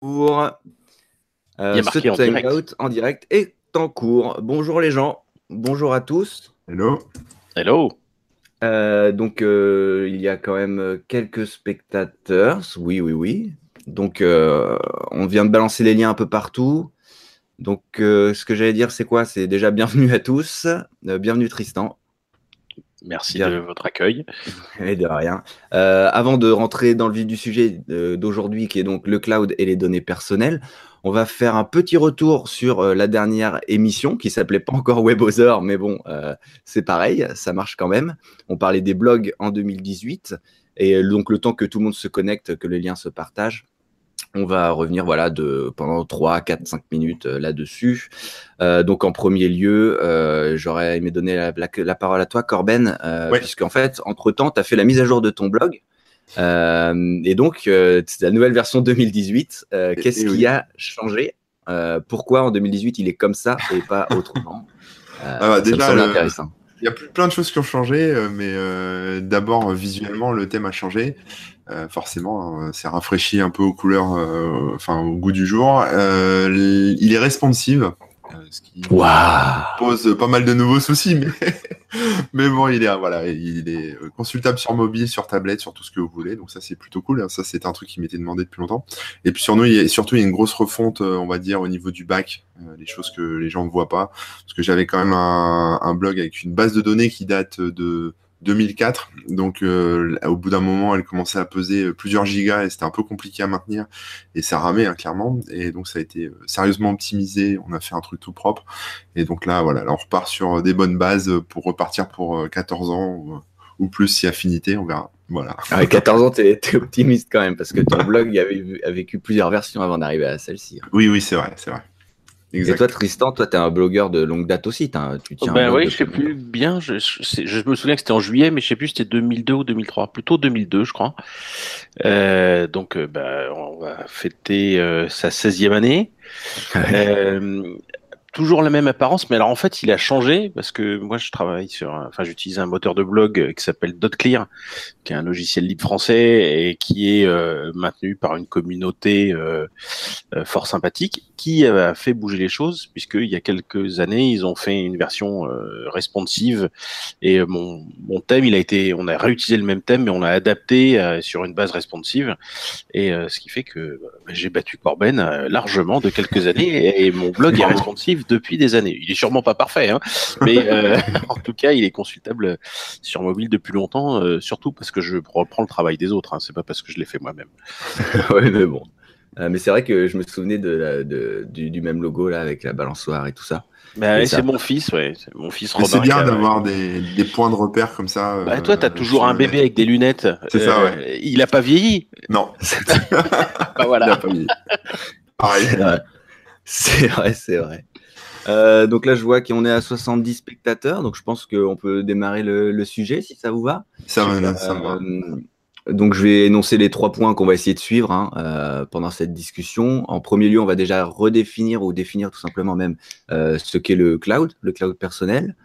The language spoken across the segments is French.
Pour euh, ce en direct. Hangout en direct est en cours. Bonjour les gens, bonjour à tous. Hello. Hello. Euh, donc euh, il y a quand même quelques spectateurs, oui, oui, oui. Donc euh, on vient de balancer les liens un peu partout. Donc euh, ce que j'allais dire, c'est quoi? C'est déjà bienvenue à tous, Euh, bienvenue Tristan. Merci Bien. de votre accueil. Et de rien. Euh, avant de rentrer dans le vif du sujet euh, d'aujourd'hui, qui est donc le cloud et les données personnelles, on va faire un petit retour sur euh, la dernière émission qui s'appelait pas encore WebOther, mais bon, euh, c'est pareil, ça marche quand même. On parlait des blogs en 2018 et donc le temps que tout le monde se connecte, que les liens se partagent. On va revenir voilà de pendant 3, 4, 5 minutes euh, là-dessus. Euh, donc en premier lieu, euh, j'aurais aimé donner la, la- la parole à toi, Corben, Ouais. puisqu'en fait, entre-temps, tu as fait la mise à jour de ton blog. Et donc, c'est la nouvelle version 2018. Euh, Et- Qu'est-ce qui a changé? Pourquoi en 2018 il est comme ça et pas autrement? Ah bah, Ça déjà, me semble le- intéressant. Il y a plein de choses qui ont changé, mais d'abord, visuellement, le thème a changé. Euh, forcément, hein, c'est rafraîchi un peu aux couleurs, euh, enfin au goût du jour. Euh, il est responsive, ce qui pose pas mal de nouveaux soucis, mais, mais bon, il est voilà, il est consultable sur mobile, sur tablette, sur tout ce que vous voulez. Donc ça, c'est plutôt cool. hein. Ça, c'est un truc qui m'était demandé depuis longtemps. Et puis sur nous, il y a, surtout, il y a une grosse refonte, on va dire, au niveau du bac, les choses que les gens ne voient pas, parce que j'avais quand même un, un blog avec une base de données qui date de 2004. Donc, euh, au bout d'un moment, elle commençait à peser plusieurs gigas et c'était un peu compliqué à maintenir. Et ça ramait, hein, clairement. Et donc, ça a été euh, sérieusement optimisé. On a fait un truc tout propre. Et donc là, voilà, là, on repart sur des bonnes bases pour repartir pour euh, 14 ans ou, ou plus si affinité. On verra. Voilà. Avec 14 ans, t'es t'es optimiste quand même, parce que ton blog avait, a vécu plusieurs versions avant d'arriver à celle-ci. hein. Oui, oui, c'est vrai, c'est vrai. Et toi, Tristan, toi, t'es un blogueur de longue date aussi. Tu tiens Ben oui, je sais plus bien. Je, je, c'est- je me souviens que c'était en juillet, mais je sais plus si c'était 2002 ou 2003. Plutôt 2002, je crois. Euh, donc, euh, ben, on va fêter euh, sa 16e année. Euh, toujours la même apparence, mais alors en fait, il a changé parce que moi, je travaille sur, un- enfin, j'utilise un moteur de blog euh, qui s'appelle DotClear, qui est un logiciel libre français et qui est euh, maintenu par une communauté euh, euh, fort sympathique, qui a fait bouger les choses puisqu'il y a quelques années, ils ont fait une version euh, responsive. Et euh, mon, mon thème, il a été, on a réutilisé le même thème, mais on l'a adapté euh, sur une base responsive. Et euh, ce qui fait que bah, j'ai battu Corben largement de quelques années et, et mon blog est Bravo. Depuis des années. Il est sûrement pas parfait, hein, mais euh, en tout cas, il est consultable sur mobile depuis longtemps, euh, surtout parce que je reprends le travail des autres. Hein, c'est pas parce que je l'ai fait moi-même. ouais, mais bon. Euh, mais c'est vrai que je me souvenais de la- de- du, du même logo là avec la balançoire et tout ça. Bah, c'est mon fils, ouais, c'est mon fils Robin. c'est bien d'avoir des, des points de repère comme ça. Bah, euh, toi, t'as toujours un bébé avec des lunettes. C'est ça, Euh, Il a pas vieilli. Non, Bah, il a voilà. pas. Pareil. C'est vrai, c'est vrai. Euh, donc là, je vois qu'on est à 70 spectateurs, donc je pense qu'on peut démarrer le, le sujet si ça vous va. Ça, me- ça me va. Euh, donc je vais énoncer les trois points qu'on va essayer de suivre hein, euh, pendant cette discussion. En premier lieu, on va déjà redéfinir ou définir tout simplement même euh, ce qu'est le cloud, le cloud personnel.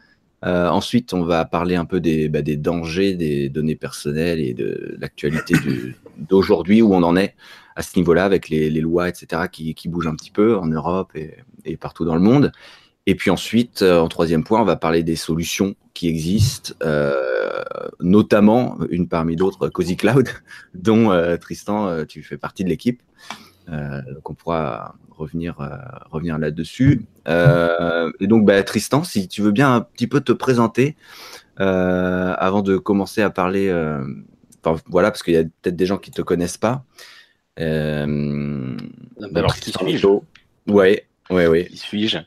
Euh, ensuite, on va parler un peu des, bah, des dangers des données personnelles et de l'actualité d'aujourd'hui, où on en est à ce niveau-là avec les, lois, etc., qui, bougent un petit peu en Europe et, partout dans le monde. Et puis ensuite, euh, en troisième point, on va parler des solutions qui existent, euh, notamment une parmi d'autres, Cozy Cloud, dont Tristan, tu fais partie de l'équipe. Donc on pourra revenir, euh, revenir là-dessus. Euh, et donc, bah, Tristan, si tu veux bien un petit peu te présenter euh, avant de commencer à parler. Enfin, voilà, parce qu'il y a peut-être des gens qui te connaissent pas. Euh, Alors, donc, qui Tristan suis-je? Ouais, ouais, ouais. Qui suis-je?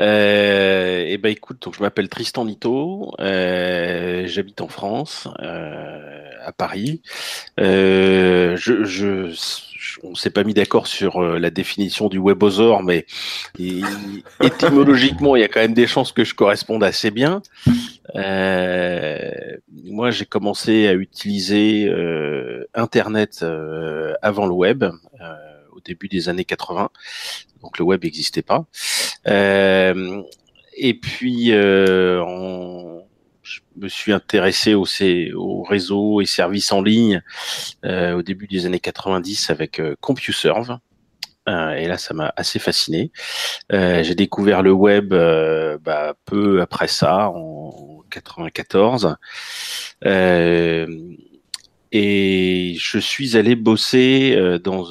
Euh, Eh ben, écoute, donc je m'appelle Tristan Nito. Euh, J'habite en France, euh, à Paris. Euh, je, je, on s'est pas mis d'accord sur euh, la définition du webosaure, mais il- étymologiquement, il y a quand même des chances que je corresponde assez bien. Moi, j'ai commencé à utiliser Internet avant le web, euh, début des années 80. Donc le web n'existait pas. Euh, et puis, euh, je me suis intéressé au, C- au réseau et services en ligne euh, au début des années 90 avec CompuServe. et là, ça m'a assez fasciné. J'ai découvert le web bah, peu après ça, en 94. Et je suis allé bosser dans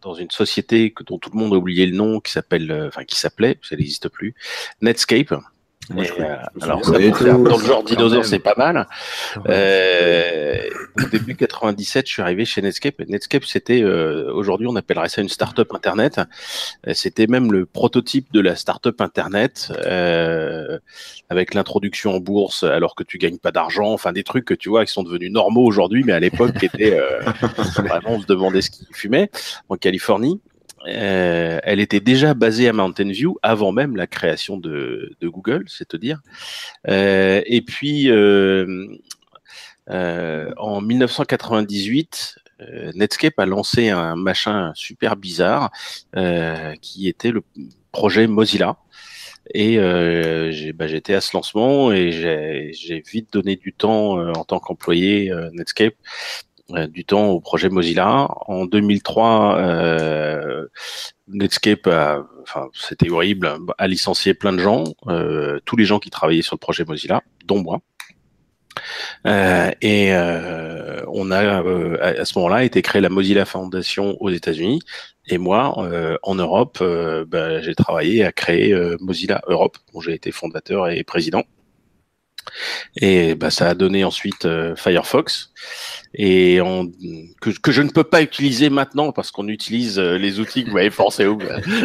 dans une société que, dont tout le monde a oublié le nom, qui s'appelle, enfin qui s'appelait, ça n'existe plus, Netscape. Euh, alors, ça dans le genre dinosaure, c'est pas mal. Euh, au début 97, je suis arrivé chez Netscape. Netscape, c'était euh, aujourd'hui, on appellerait ça une start-up internet. Euh, c'était même le prototype de la start-up internet, euh, avec l'introduction en bourse, alors que tu gagnes pas d'argent. Enfin, des trucs que tu vois qui sont devenus normaux aujourd'hui, mais à l'époque, qui étaient vraiment, on se demandait ce qu'ils fumaient en Californie. Euh, elle était déjà basée à Mountain View avant même la création de, Google, c'est à dire. Euh, et puis euh, en 1998, Netscape a lancé un machin super bizarre qui était le projet Mozilla. Et bah, j'étais à ce lancement et j'ai vite donné du temps en tant qu'employé Netscape euh, du temps au projet Mozilla. En 2003, euh, Netscape, enfin c'était horrible, a licencié plein de gens, euh, tous les gens qui travaillaient sur le projet Mozilla, dont moi. Euh, et euh, on a à ce moment-là été créé la Mozilla Foundation aux États-Unis. Et moi, en Europe, bah, j'ai travaillé à créer Mozilla Europe, dont j'ai été fondateur et président. Et bah, ça a donné ensuite euh, Firefox et que, que, je ne peux pas utiliser maintenant parce qu'on utilise euh, les outils que vous m'avez forcé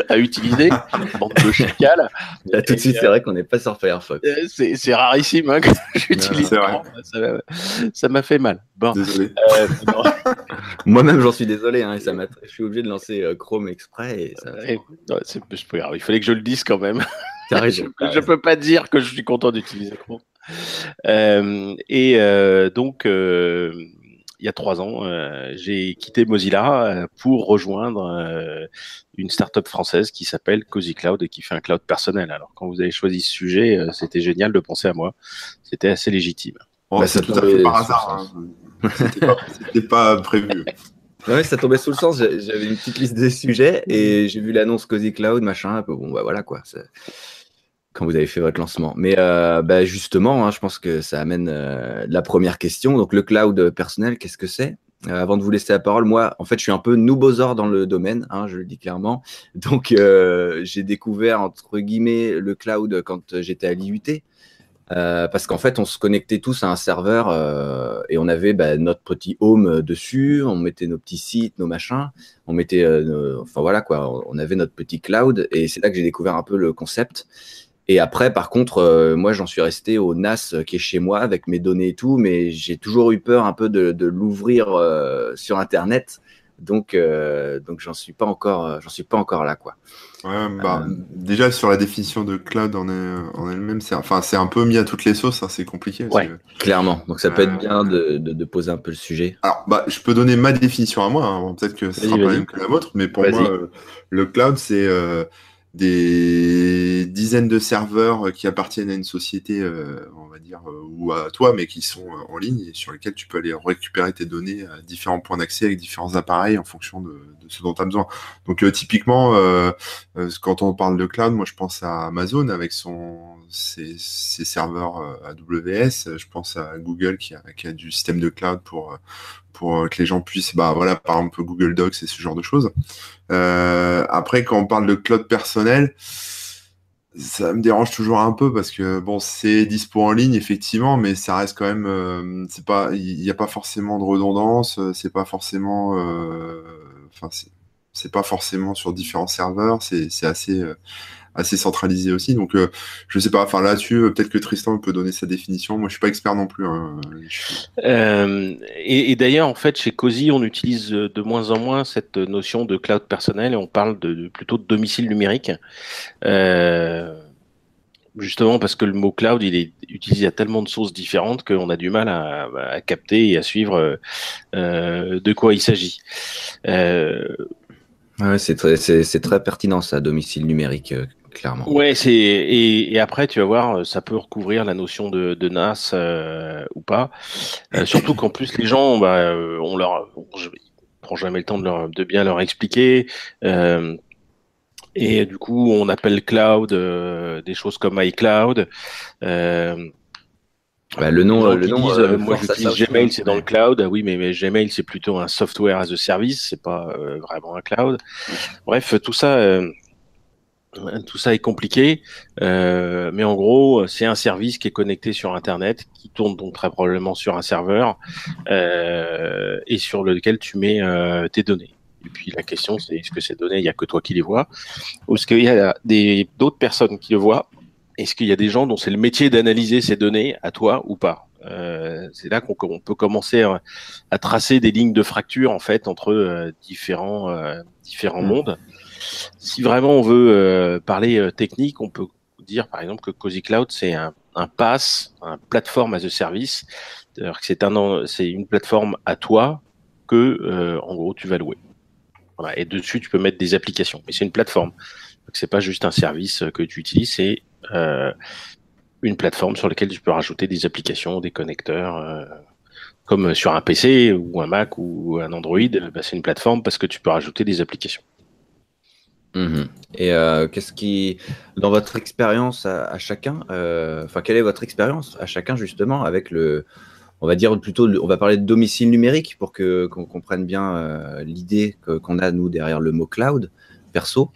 à, utiliser. Bande de chical. Là, tout de suite, c'est vrai qu'on n'est pas sur Firefox. Euh, c'est rarissime hein, que j'utilise. Ça m'a fait mal. Bon. Désolé. Moi-même, j'en suis désolé. Hein, et ça je suis obligé de lancer Chrome exprès. Et ça... Il fallait que je le dise quand même. Je, je peux pas dire que je suis content d'utiliser Chrome. Euh, et euh, donc, euh, il y a trois ans, j'ai quitté Mozilla pour rejoindre une startup française qui s'appelle Cozy Cloud et qui fait un cloud personnel. Alors, quand vous avez choisi ce sujet, c'était génial de penser à moi. C'était assez légitime. bah, c'est tout à fait par hasard. Hein. C'était pas, prévu. Ouais, ça tombait sous le sens. J'avais une petite liste des sujets et j'ai vu l'annonce Cozy Cloud, machin. Bon, bah voilà quoi quand vous avez fait votre lancement. Mais euh, bah, justement, hein, je pense que ça amène euh, la première question. Donc le cloud personnel, qu'est-ce que c'est? Euh, Avant de vous laisser la parole, moi, en fait, je suis un peu noobosor dans le domaine, hein, je le dis clairement. Donc j'ai découvert entre guillemets le cloud quand j'étais à l'IUT. parce qu'en fait, on se connectait tous à un serveur et on avait bah, notre petit home dessus, on mettait nos petits sites, nos machins, on mettait, enfin voilà quoi, on avait notre petit cloud et c'est là que j'ai découvert un peu le concept. Et après, par contre, euh, moi, j'en suis resté au NAS euh, qui est chez moi avec mes données et tout, mais j'ai toujours eu peur un peu de, de l'ouvrir euh, sur Internet. Donc, donc j'en suis pas encore, j'en suis pas encore là, quoi. Ouais, bah, déjà sur la définition de cloud en, elle-même, c'est enfin c'est un peu mis à toutes les sauces, hein, c'est compliqué. Ouais, clairement. Donc ça peut être bien de, de, poser un peu le sujet. Alors, bah, je peux donner ma définition à moi. Hein. Peut-être que ce sera pas la même que la vôtre, mais pour moi, le cloud, c'est des dizaines de serveurs qui appartiennent à une société, euh, on va dire, euh, ou à toi, mais qui sont euh, en ligne et sur lesquels tu peux aller récupérer tes données à différents points d'accès avec différents appareils en fonction de, ce dont tu as besoin. Donc typiquement, quand on parle de cloud, moi je pense à Amazon avec ses, serveurs AWS, je pense à Google qui a du système de cloud pour pour que les gens puissent, bah voilà, par exemple Google Docs et ce genre de choses. Euh, après, quand on parle de cloud personnel, ça me dérange toujours un peu parce que bon, c'est dispo en ligne effectivement, mais ça reste quand même, euh, c'est pas, il n'y a pas forcément de redondance, c'est pas forcément, euh, c'est pas forcément sur différents serveurs, c'est assez assez centralisé aussi. Donc, euh, je sais pas. Enfin, là-dessus, euh, peut-être que Tristan peut donner sa définition. Moi, je suis pas expert non plus. Hein. Euh, et, d'ailleurs, en fait, chez Cozy, on utilise de moins en moins cette notion de cloud personnel et on parle de, plutôt de domicile numérique. justement parce que le mot cloud, il est utilisé à tellement de sources différentes qu'on a du mal à, capter et à suivre de quoi il s'agit. Ouais, c'est très, c'est, très pertinent ça, domicile numérique clairement. Ouais, c'est et, après tu vas voir, ça peut recouvrir la notion de, de NAS euh, ou pas. Euh, surtout qu'en plus les gens, bah, euh, on leur, prend jamais le temps de, leur, de bien leur expliquer. et du coup, on appelle cloud des choses comme iCloud. Bah, le nom, le nom euh, moi j'utilise Gmail, c'est dans le cloud. Ah oui, mais, Gmail c'est plutôt un software as a service, c'est pas euh, vraiment un cloud. Bref, tout ça, euh, tout ça est compliqué, mais en gros, c'est un service qui est connecté sur Internet, qui tourne donc très probablement sur un serveur et sur lequel tu mets tes données. Et puis la question, c'est est-ce que ces données, il y a que toi qui les vois, ou est-ce qu'il y a des d'autres personnes qui le voient? Est-ce qu'il y a des gens dont c'est le métier d'analyser ces données à toi ou pas? Euh, C'est là qu'on peut commencer à, tracer des lignes de fracture en fait entre euh, différents euh, différents mmh. mondes. Si vraiment on veut parler technique, on peut dire par exemple que Cozy Cloud c'est un, un pass, un plateforme as a service, c'est-à-dire que c'est un une plateforme à toi que en gros tu vas louer. Voilà, et dessus tu peux mettre des applications, mais c'est une plateforme. Donc c'est pas juste un service que tu utilises, c'est euh, une plateforme sur laquelle tu peux rajouter des applications, des connecteurs. Euh, comme sur un PC ou un Mac ou un Android, bah, c'est une plateforme parce que tu peux rajouter des applications. Mhm. Et euh, qu'est-ce qui, dans votre expérience à, chacun, enfin, quelle est votre expérience à chacun justement avec le, on va dire plutôt, on va parler de domicile numérique pour que qu'on comprenne bien l'idée qu'on a nous derrière le mot cloud perso.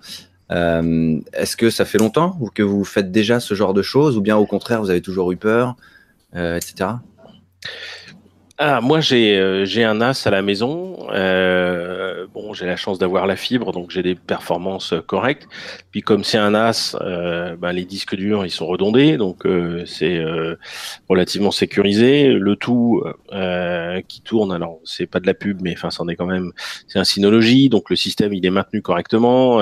Euh, est-ce que ça fait longtemps ou que vous faites déjà ce genre de choses ou bien au contraire vous avez toujours eu peur, euh, etc. Ah, moi j'ai euh, j'ai un NAS à la maison. Euh, bon, j'ai la chance d'avoir la fibre, donc j'ai des performances correctes. Puis comme c'est un NAS, euh, ben, les disques durs ils sont redondés, donc euh, c'est relativement sécurisé. Le tout qui tourne, alors c'est pas de la pub, mais enfin c'en est quand même. C'est un Synology, donc le système il est maintenu correctement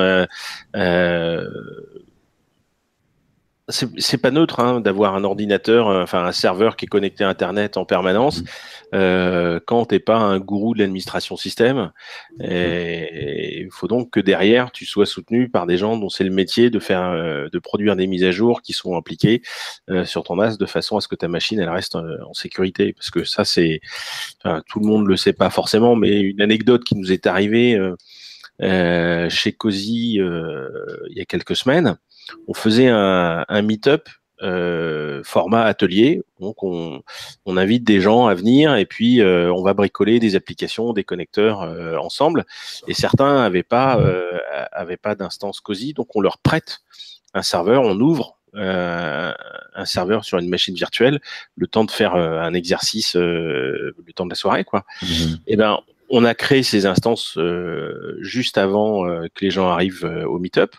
c'est pas neutre hein, d'avoir un ordinateur, euh, enfin un serveur qui est connecté à Internet en permanence mmh. euh, quand t'es pas un gourou de l'administration système. Il faut donc que derrière tu sois soutenu par des gens dont c'est le métier de faire, euh, de produire des mises à jour qui sont impliquées euh, sur ton NAS de façon à ce que ta machine elle reste en, sécurité. Parce que ça c'est, tout le monde le sait pas forcément, mais une anecdote qui nous est arrivée chez Cozy il y a quelques semaines on faisait un, un meet-up euh, format atelier. Donc on, on, invite des gens à venir et puis euh, on va bricoler des applications, des connecteurs euh, ensemble. Et certains n'avaient pas euh, avaient pas d'instance COSI, donc on leur prête un serveur, on ouvre un serveur sur une machine virtuelle, le temps de faire un exercice, le temps de la soirée, quoi. Mmh. Et eh ben on a créé ces instances juste avant que les gens arrivent au meet-up.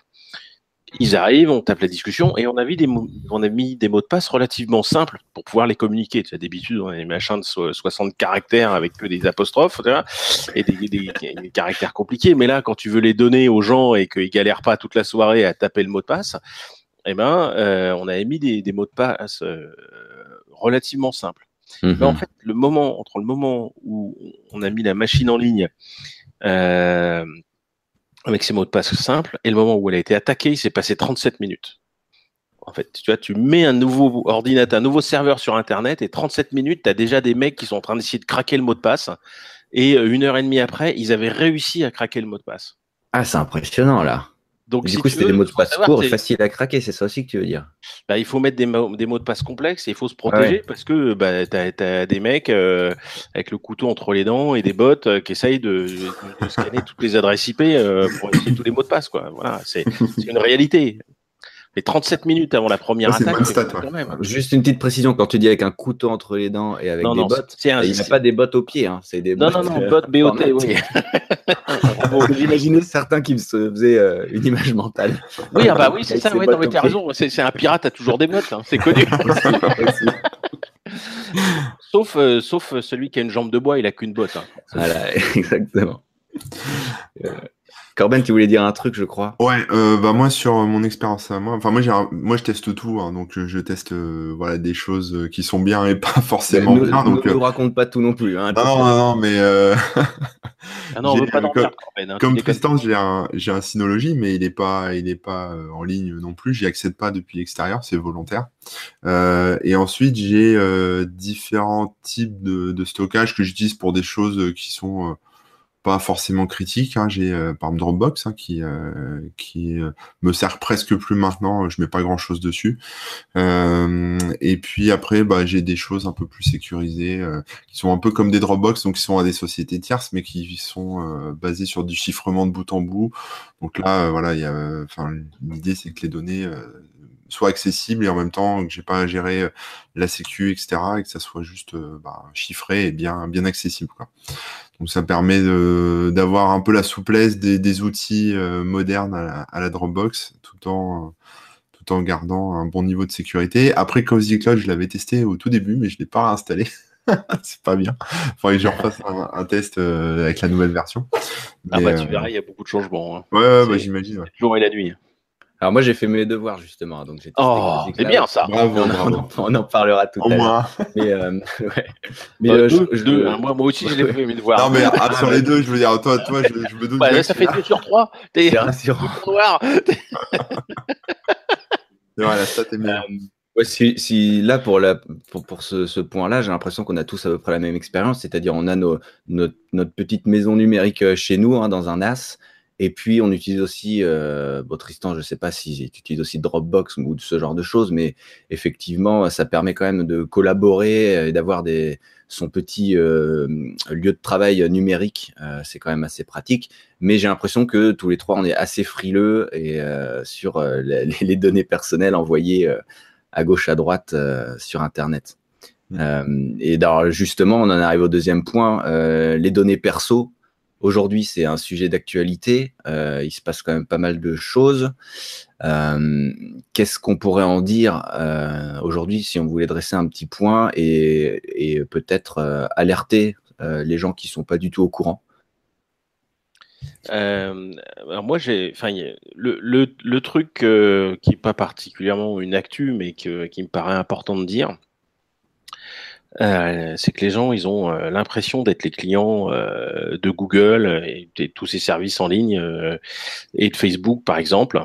Ils arrivent, on tape la discussion et on a, mis des mots, on a mis des mots de passe relativement simples pour pouvoir les communiquer. Tu as d'habitude, on a des machins de 60 caractères avec que des apostrophes et des, caractères compliqués. Mais là, quand tu veux les donner aux gens et qu'ils galèrent pas toute la soirée à taper le mot de passe, eh ben, euh, on a mis des, mots de passe euh, relativement simples. Mais en fait, le moment entre le moment où on a mis la machine en ligne euh, avec ses mots de passe simples, et le moment où elle a été attaquée, il s'est passé 37 minutes. En fait, tu vois, tu mets un nouveau ordinateur, un nouveau serveur sur Internet, et 37 minutes, tu as déjà des mecs qui sont en train d'essayer de craquer le mot de passe, et euh, une heure et demie après, ils avaient réussi à craquer le mot de passe. Ah, c'est impressionnant, là. Donc, du coup, c'était des mots de passe courts et faciles à craquer, c'est ça aussi que tu veux dire? Bah, Il faut mettre des, mots, des mots de passe complexes et il faut se protéger parce que bah, tu as, des mecs euh, avec le couteau entre les dents et des bots euh, qui essayent de, de, scanner toutes les adresses IP euh, pour essayer tous les mots de passe. Quoi. Voilà, c'est une réalité. Mais 37 minutes avant la première attaque. quand même. Juste une petite précision, quand tu dis avec un couteau entre les dents et avec des bottes, il n'y a pas des bottes au pied, hein, c'est des Non, non, non, bottes BOT, oui. J'imaginais certains qui se faisaient euh, une image mentale. Oui, ah bah oui, c'est ça, ouais, non, raison. C'est un pirate, a toujours des bottes, hein, c'est connu. sauf, euh, sauf celui qui a une jambe de bois, il a qu'une botte. Hein. Voilà, exactement. Euh, Corben, tu voulais dire un truc, je crois. Ouais, euh, bah moi sur mon expérience à moi, enfin moi j'ai, moi je teste tout, hein, donc je teste euh, voilà des choses qui sont bien et pas forcément ne, bien. Donc, ne nous raconte pas tout non plus. Hein, non, non, non, mais euh... ah non, on veut pas comme, Corben, hein, comme Tristan, j'ai un, j'ai un Synology, mais il est pas, il est pas euh, en ligne non plus. J'y accède pas depuis l'extérieur, c'est volontaire. Euh, et ensuite j'ai différents types de, de stockage que j'utilise pour des choses qui sont pas forcément critiques. Hein. J'ai par exemple Dropbox hein, qui qui me sert presque plus maintenant. Je mets pas grand chose dessus. et puis après, bah, j'ai des choses un peu plus sécurisées qui sont un peu comme des Dropbox, donc qui sont à des sociétés tierces, mais qui sont basées sur du chiffrement de bout en bout. Donc là, voilà, l'idée c'est que les données soit accessible et en même temps que j'ai pas à gérer euh, la sécu, etc. et que ça soit juste euh, bah, chiffré et bien, bien accessible. Quoi. Donc ça permet d'avoir un peu la souplesse des, des outils euh, modernes à la, Dropbox tout en, tout en gardant un bon niveau de sécurité. Après Cozy Cloud, je l'avais testé au tout début, mais je l'ai pas réinstallé. c'est pas bien. Il faudrait que je refasse un, test avec la nouvelle version. ah bah tu verras, il y a beaucoup de changements. Hein. Ouais, ouais bah, j'imagine. Ouais. jour et la nuit. Alors moi j'ai fait mes devoirs justement, donc j'ai Oh, c'est bien ça. Bravo, on, En, parlera tout à l'heure. Mais, euh, ouais. mais euh, deux, hein. moi, moi aussi j'ai fait mes devoirs. Non mais ah, sur les deux, je veux dire, toi, toi, je, je me doute. Ouais, là, ça fait deux sur trois. T'es rassurant. noir. est meilleure. Euh, ouais, si, si, là pour la pour, pour ce, ce point-là, j'ai l'impression qu'on a tous à peu près la même expérience, c'est-à-dire on a nos, notre, notre petite maison numérique chez nous hein, dans un NAS. Et puis, on utilise aussi, euh, bon, Tristan, je ne sais pas si tu utilises aussi Dropbox ou ce genre de choses, mais effectivement, ça permet quand même de collaborer et d'avoir des, son petit euh, lieu de travail numérique. Euh, c'est quand même assez pratique. Mais j'ai l'impression que tous les trois, on est assez frileux et, euh, sur euh, les, les, données personnelles envoyées euh, à gauche, à droite sur Internet. Mmh. et alors, justement, on en arrive au deuxième point, les données perso. Aujourd'hui, c'est un sujet d'actualité. Euh, il se passe quand même pas mal de choses. Euh, Qu'est-ce qu'on pourrait en dire euh, aujourd'hui si on voulait dresser un petit point et, peut-être alerter les gens qui sont pas du tout au courant? Alors moi, j'ai, enfin, le, le, truc qui n'est pas particulièrement une actu, mais qui me paraît important de dire, euh, c'est que les gens, ils ont euh, l'impression d'être les clients euh, de Google et de tous ces services en ligne et de Facebook, par exemple.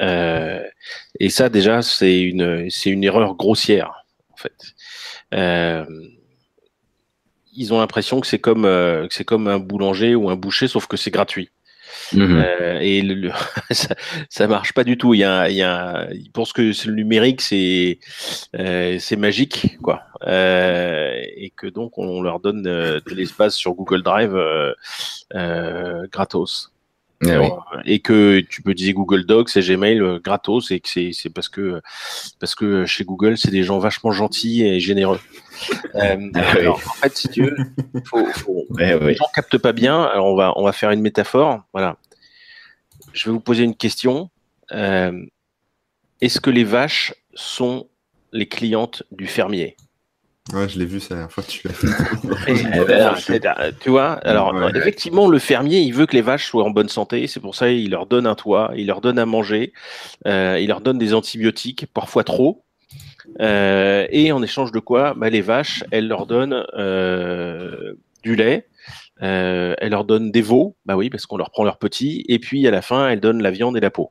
et ça, déjà, c'est une, erreur grossière, en fait. ils ont l'impression que c'est comme un boulanger ou un boucher, sauf que c'est gratuit. Mmh euh, et le, ça, ça marche pas du tout. Il y a, il y a, ils pensent que le numérique c'est euh, c'est magique quoi, euh, et que donc on leur donne euh, de l'espace sur Google Drive euh, gratos. Eh oui. Et que tu peux dire Google Docs et Gmail gratos et que c'est parce que parce que chez Google c'est des gens vachement gentils et généreux. Euh, ah alors, en fait, si tu veux, faut, faut, ouais, les gens captent pas bien. Alors, on va, on va faire une métaphore. Voilà. Je vais vous poser une question. Euh, Est-ce que les vaches sont les clientes du fermier? Ouais, je l'ai vu ça la dernière fois tu l'as eh ben, tu vois, alors ouais. effectivement, le fermier, il veut que les vaches soient en bonne santé. C'est pour ça qu'il leur donne un toit, il leur donne à manger, euh, il leur donne des antibiotiques, parfois trop. Euh, et en échange de quoi bah, Les vaches, elles leur donnent euh, du lait, euh, elles leur donnent des veaux, bah oui, parce qu'on leur prend leurs petits, et puis à la fin, elles donnent la viande et la peau.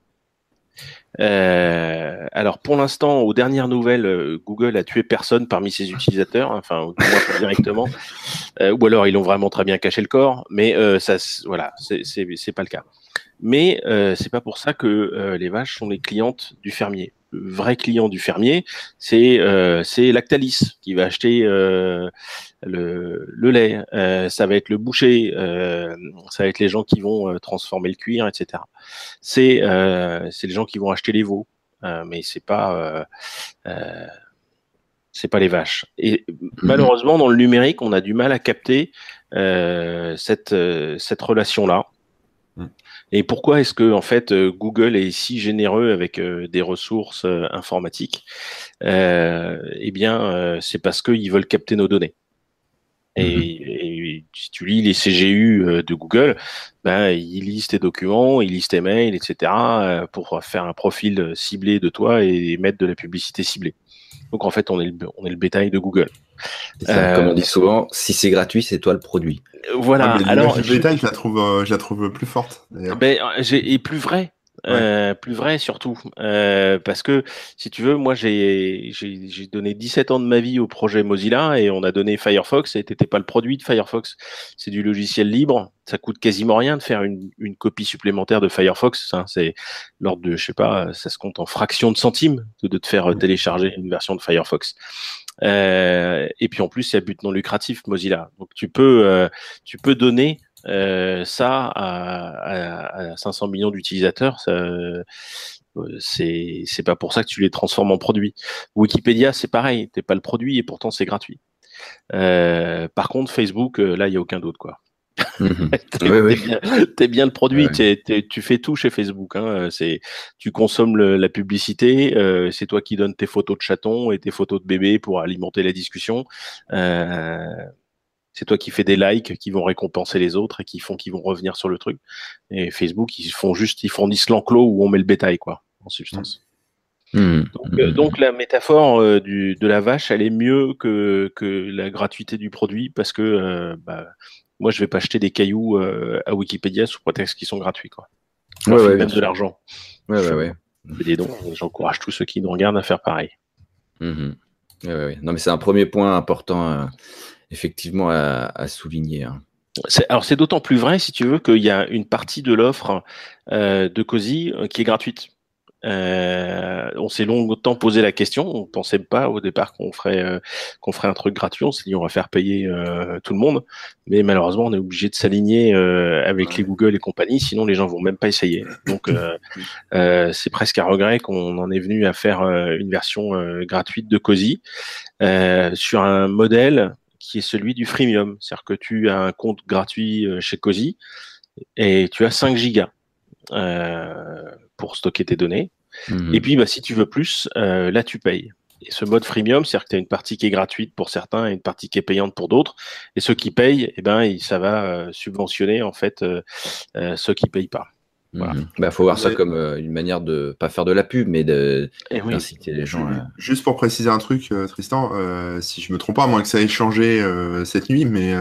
Euh, alors pour l'instant, aux dernières nouvelles, euh, Google a tué personne parmi ses utilisateurs, enfin directement, euh, ou alors ils ont vraiment très bien caché le corps, mais euh, ça, voilà, c'est pas le cas. Mais c'est pas pour ça que les vaches sont les clientes du fermier le vrai client du fermier, c'est euh, c'est Lactalis qui va acheter euh, le, le, lait. Euh, ça va être le boucher, euh, ça va être les gens qui vont euh, transformer le cuir, etc. C'est euh, c'est les gens qui vont acheter les veaux, mais c'est pas c'est pas les vaches. Et malheureusement, dans le numérique, on a du mal à capter cette cette relation là. Et pourquoi est-ce que en fait Google est si généreux avec euh, des ressources euh, informatiques? Eh bien, c'est parce qu'ils veulent capter nos données. Et, mm-hmm. et, si tu lis les CGU de Google, ben, ils lisent tes documents, ils lisent tes mails, etc., pour faire un profil ciblé de toi et mettre de la publicité ciblée. Donc en fait, on est le, on est le bétail de Google. Ça, comme on dit souvent, si c'est gratuit, c'est toi le produit. Voilà. Ah, Alors, je... Bétail, je la trouve, euh, je la trouve plus forte. Ben, et plus euh, plus vrai surtout, euh, parce que si tu veux, moi j'ai j'ai donné 17 ans de ma vie au projet Mozilla et on a donné Firefox et t'étais pas le produit de Firefox, c'est du logiciel libre, ça coûte quasiment rien de faire une, une copie supplémentaire de Firefox, hein, c'est l'ordre de je sais pas, ça se compte en fractions de centimes de, de te faire télécharger une version de Firefox. Euh, et puis en plus, y a but non lucratif Mozilla, donc tu peux euh, tu peux donner euh, ça à, à, 500 millions d'utilisateurs, euh, c'est c'est pas pour ça que tu les transformes en produits. Wikipédia, c'est pareil, t'es pas le produit et pourtant c'est gratuit. Euh, par contre, Facebook, euh, là, il y a aucun doute, quoi. Mhm. t'es, bien, le produit, tu fais tout chez Facebook. Hein. C'est, tu consommes la publicité, euh, c'est toi qui donnes tes photos de chatons et tes photos de bébés pour alimenter la discussion. Euh, c'est toi qui fais des likes qui vont récompenser les autres et qui font qu'ils vont revenir sur le truc. Et Facebook, ils font juste, ils fournissent l'enclos où on met le bétail, quoi, en substance. Mmh. Mmh. Euh, donc, la métaphore euh, du, de la vache, elle est mieux que, que la gratuité du produit parce que euh, bah, moi, je vais pas acheter des cailloux à Wikipédia sous prétexte qu'ils sont gratuits, quoi. Ouais, ouais, même de l'argent. Ouais, ouais, ouais. Des dons. J'encourage tous ceux qui nous regardent à faire pareil. Mmh. Ouais, ouais, Non, mais c'est un premier point important effectivement à, souligner. Hein. Alors c'est d'autant plus vrai si tu veux qu'il y a une partie de l'offre euh, de Cozy euh, qui est gratuite. Euh, on s'est longtemps posé la question. On pensait pas au départ qu'on ferait qu'on ferait un truc gratuit. On s'est dit on va faire payer tout le monde, mais malheureusement on est obligé de s'aligner avec les Google et compagnie, sinon les gens vont même pas essayer. Donc c'est presque un regret qu'on en est venu à faire une version gratuite de Cozy sur un modèle qui est celui du freemium. C'est-à-dire que tu as un compte gratuit euh, chez Cozy et tu as 5 gigas euh, pour stocker tes données. Mhm. Et puis, bah, si tu veux plus, euh, là, tu payes. Et ce mode freemium, c'est-à-dire que tu as une partie qui est gratuite pour certains et une partie qui est payante pour d'autres. Et ceux qui payent, eh ben, ça va subventionner en fait ceux qui payent pas. Il mhm. bah, faut voir ça comme euh, une manière de pas faire de la pub, mais d'inciter les gens. Juste pour préciser un truc, euh, Tristan, euh, si je me trompe pas, à moins que ça ait changé cette nuit, mais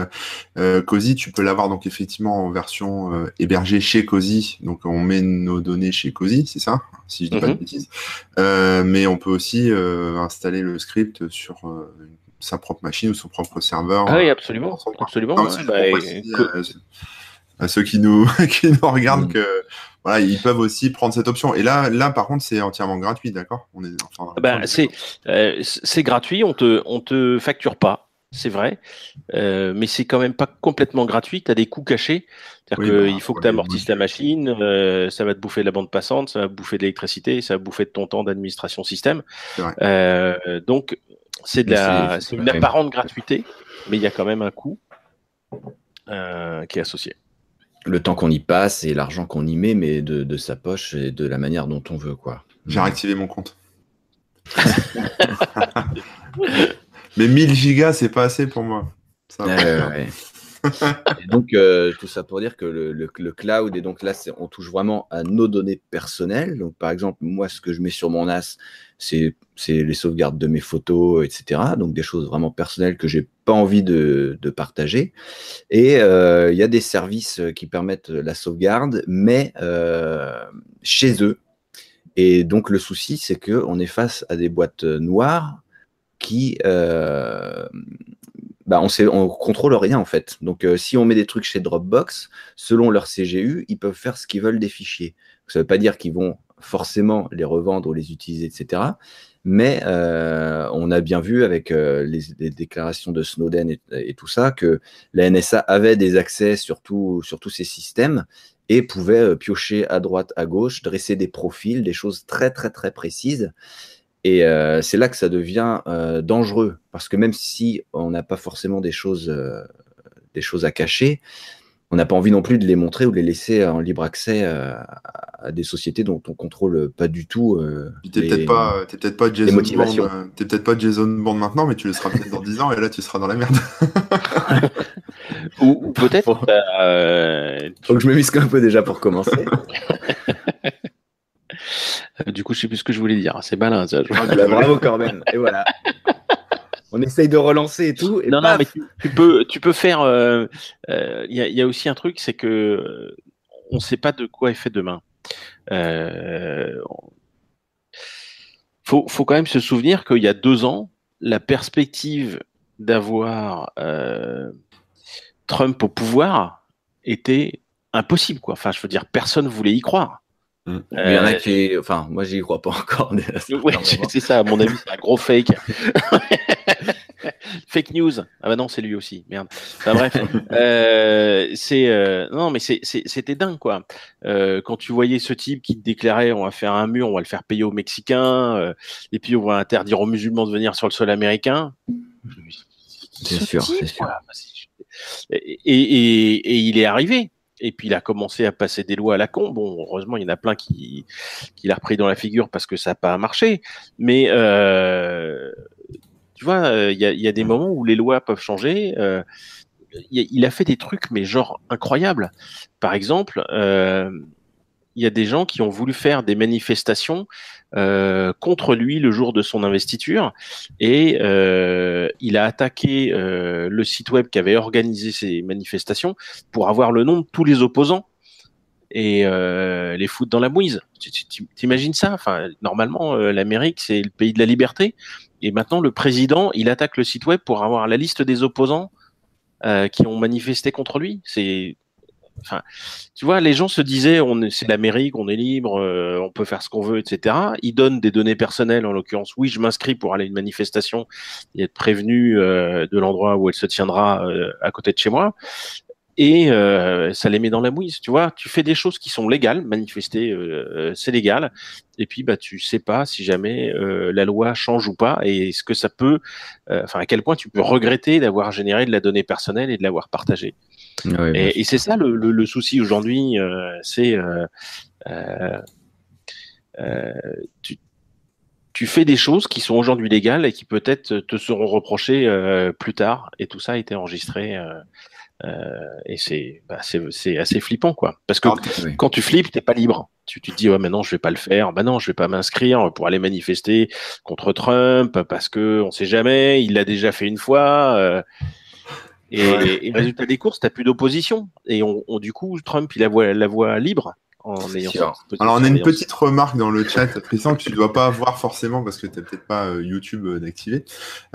Cozy, tu peux l'avoir donc effectivement en version hébergée chez Cozy. Donc on met nos données chez Cozy, c'est ça, si je dis pas de mhm. bêtises. mais on peut aussi installer le script sur sa propre machine ou son propre serveur. Ah oui, absolument, absolument. Bah, à ceux qui nous, qui nous regardent mm. que voilà, ils peuvent aussi prendre cette option. Et là, là par contre, c'est entièrement gratuit, d'accord? On est, enfin, ben, c'est euh, c'est gratuit, on te on te facture pas, c'est vrai, euh, mais c'est quand même pas complètement gratuit. Tu as des coûts cachés, c'est-à-dire qu'il bah, faut que tu amortisses la machine, euh, ça va te bouffer de la bande passante, ça va bouffer de l'électricité, ça va bouffer de ton temps d'administration système. Euh, donc c'est de la, c'est une apparente gratuité, mais il y a quand même un coût qui est associé le temps qu'on y passe et l'argent qu'on y met, mais de, sa poche et de la manière dont on veut, quoi. J'ai réactivé mon compte. mais 1000 gigas, c'est pas assez pour moi. Donc, euh, tout ça pour dire que le, cloud, et donc là, on touche vraiment à nos données personnelles. Donc, par exemple, moi, ce que je mets sur mon NAS, c'est les sauvegardes de mes photos, etc. Donc, des choses vraiment personnelles que j'ai pas envie de, partager. Et euh, il y a des services qui permettent la sauvegarde, mais euh, chez eux. Et donc, le souci, c'est qu'on est face à des boîtes noires qui bah on sait, on contrôle rien en fait. Donc euh, si on met des trucs chez Dropbox, selon leur CGU, ils peuvent faire ce qu'ils veulent des fichiers. Ça ne veut pas dire qu'ils vont forcément les revendre ou les utiliser, etc. Mais euh, on a bien vu avec euh, les, déclarations de Snowden et, tout ça que la NSA avait des accès sur, sur tous ces systèmes et pouvait piocher à droite, à gauche, dresser des profils, des choses très très très précises. Et euh, c'est là que ça devient euh, dangereux, parce que même si on n'a pas forcément des choses, euh, des choses à cacher, on n'a pas envie non plus de les montrer ou de les laisser en libre accès à des sociétés dont on contrôle pas du tout. Euh, t'es peut-être pas, peut-être pas Jason Bond, t'es peut-être pas Jason Bond maintenant, mais tu le seras peut-être dans 10 ans et là tu seras dans la merde. ou, peut-être. Faut que je me misque un peu déjà pour commencer. Euh, du coup, je sais plus ce que je voulais dire. C'est malin, ça. Ah, bah, bravo, Corben. Et voilà. On essaye de relancer et tout. non, non, mais tu, peux, tu peux faire. Euh, euh, il y, a, aussi un truc, c'est que on ne sait pas de quoi est fait demain. Euh, faut, faut quand même se souvenir qu'il y a deux ans, la perspective d'avoir euh, Trump au pouvoir était impossible, quoi. Enfin, je veux dire, personne voulait y croire. Mm. Il y en a qui, enfin, moi, j'y crois pas encore. ouais, c'est ça, à mon avis, c'est un gros fake. fake news. Ah bah non, c'est lui aussi. Merde. Enfin bref, euh, c'est euh, non, mais c'était dingue quoi. Euh, quand tu voyais ce type qui déclarait on va faire un mur, on va le faire payer aux Mexicains, euh, et puis on va interdire aux musulmans de venir sur le sol américain. C'est sûr, c'est sûr. Et, et, et, il est arrivé. Et puis il a commencé à passer des lois à la con. Bon, heureusement, il y en a plein qui, qui l'a repris dans la figure parce que ça n'a pas marché. Mais euh, tu vois, euh, il y, a, des moments où les lois peuvent changer. Euh, il a fait des trucs, mais genre incroyables. Par exemple, il y a des gens qui ont voulu faire des manifestations contre lui le jour de son investiture et il a attaqué le site web qui avait organisé ces manifestations pour avoir le nom de tous les opposants et les foutre dans la mouise. T'imagines ça? Enfin, normalement, l'Amérique c'est le pays de la liberté. Et maintenant, le président, il attaque le site web pour avoir la liste des opposants euh, qui ont manifesté contre lui. C'est, enfin, tu vois, les gens se disaient, on c'est l'Amérique, on est libre, euh, on peut faire ce qu'on veut, etc. Ils donnent des données personnelles, en l'occurrence, oui, je m'inscris pour aller à une manifestation et être prévenu euh, de l'endroit où elle se tiendra à côté de chez moi et euh, ça les met dans la mouise. Tu vois, tu fais des choses qui sont légales, manifester, euh, c'est légal, et puis bah tu sais pas si jamais euh, la loi change ou pas, et ce que ça peut, enfin à quel point tu peux regretter d'avoir généré de la donnée personnelle et de l'avoir partagée. et, c'est ça le, le, souci aujourd'hui, c'est tu, tu fais des choses qui sont aujourd'hui légales et qui peut-être te seront reprochées plus tard, et tout ça a été enregistré. Euh, et c'est bah, c'est assez flippant quoi. Parce que quand tu flippes t'es pas libre. Tu, tu te dis ouais mais non je vais pas le faire. Bah non je vais pas m'inscrire pour aller manifester contre Trump parce que on sait jamais. Il l'a déjà fait une fois euh, et, et, résultat des courses t'as plus d'opposition. Et on, on, du coup Trump il a la voie libre alors, on a une petite remarque dans le chat, Tristan, que tu dois pas voir forcément parce que tu n'as peut-être pas euh, YouTube euh, d'activer.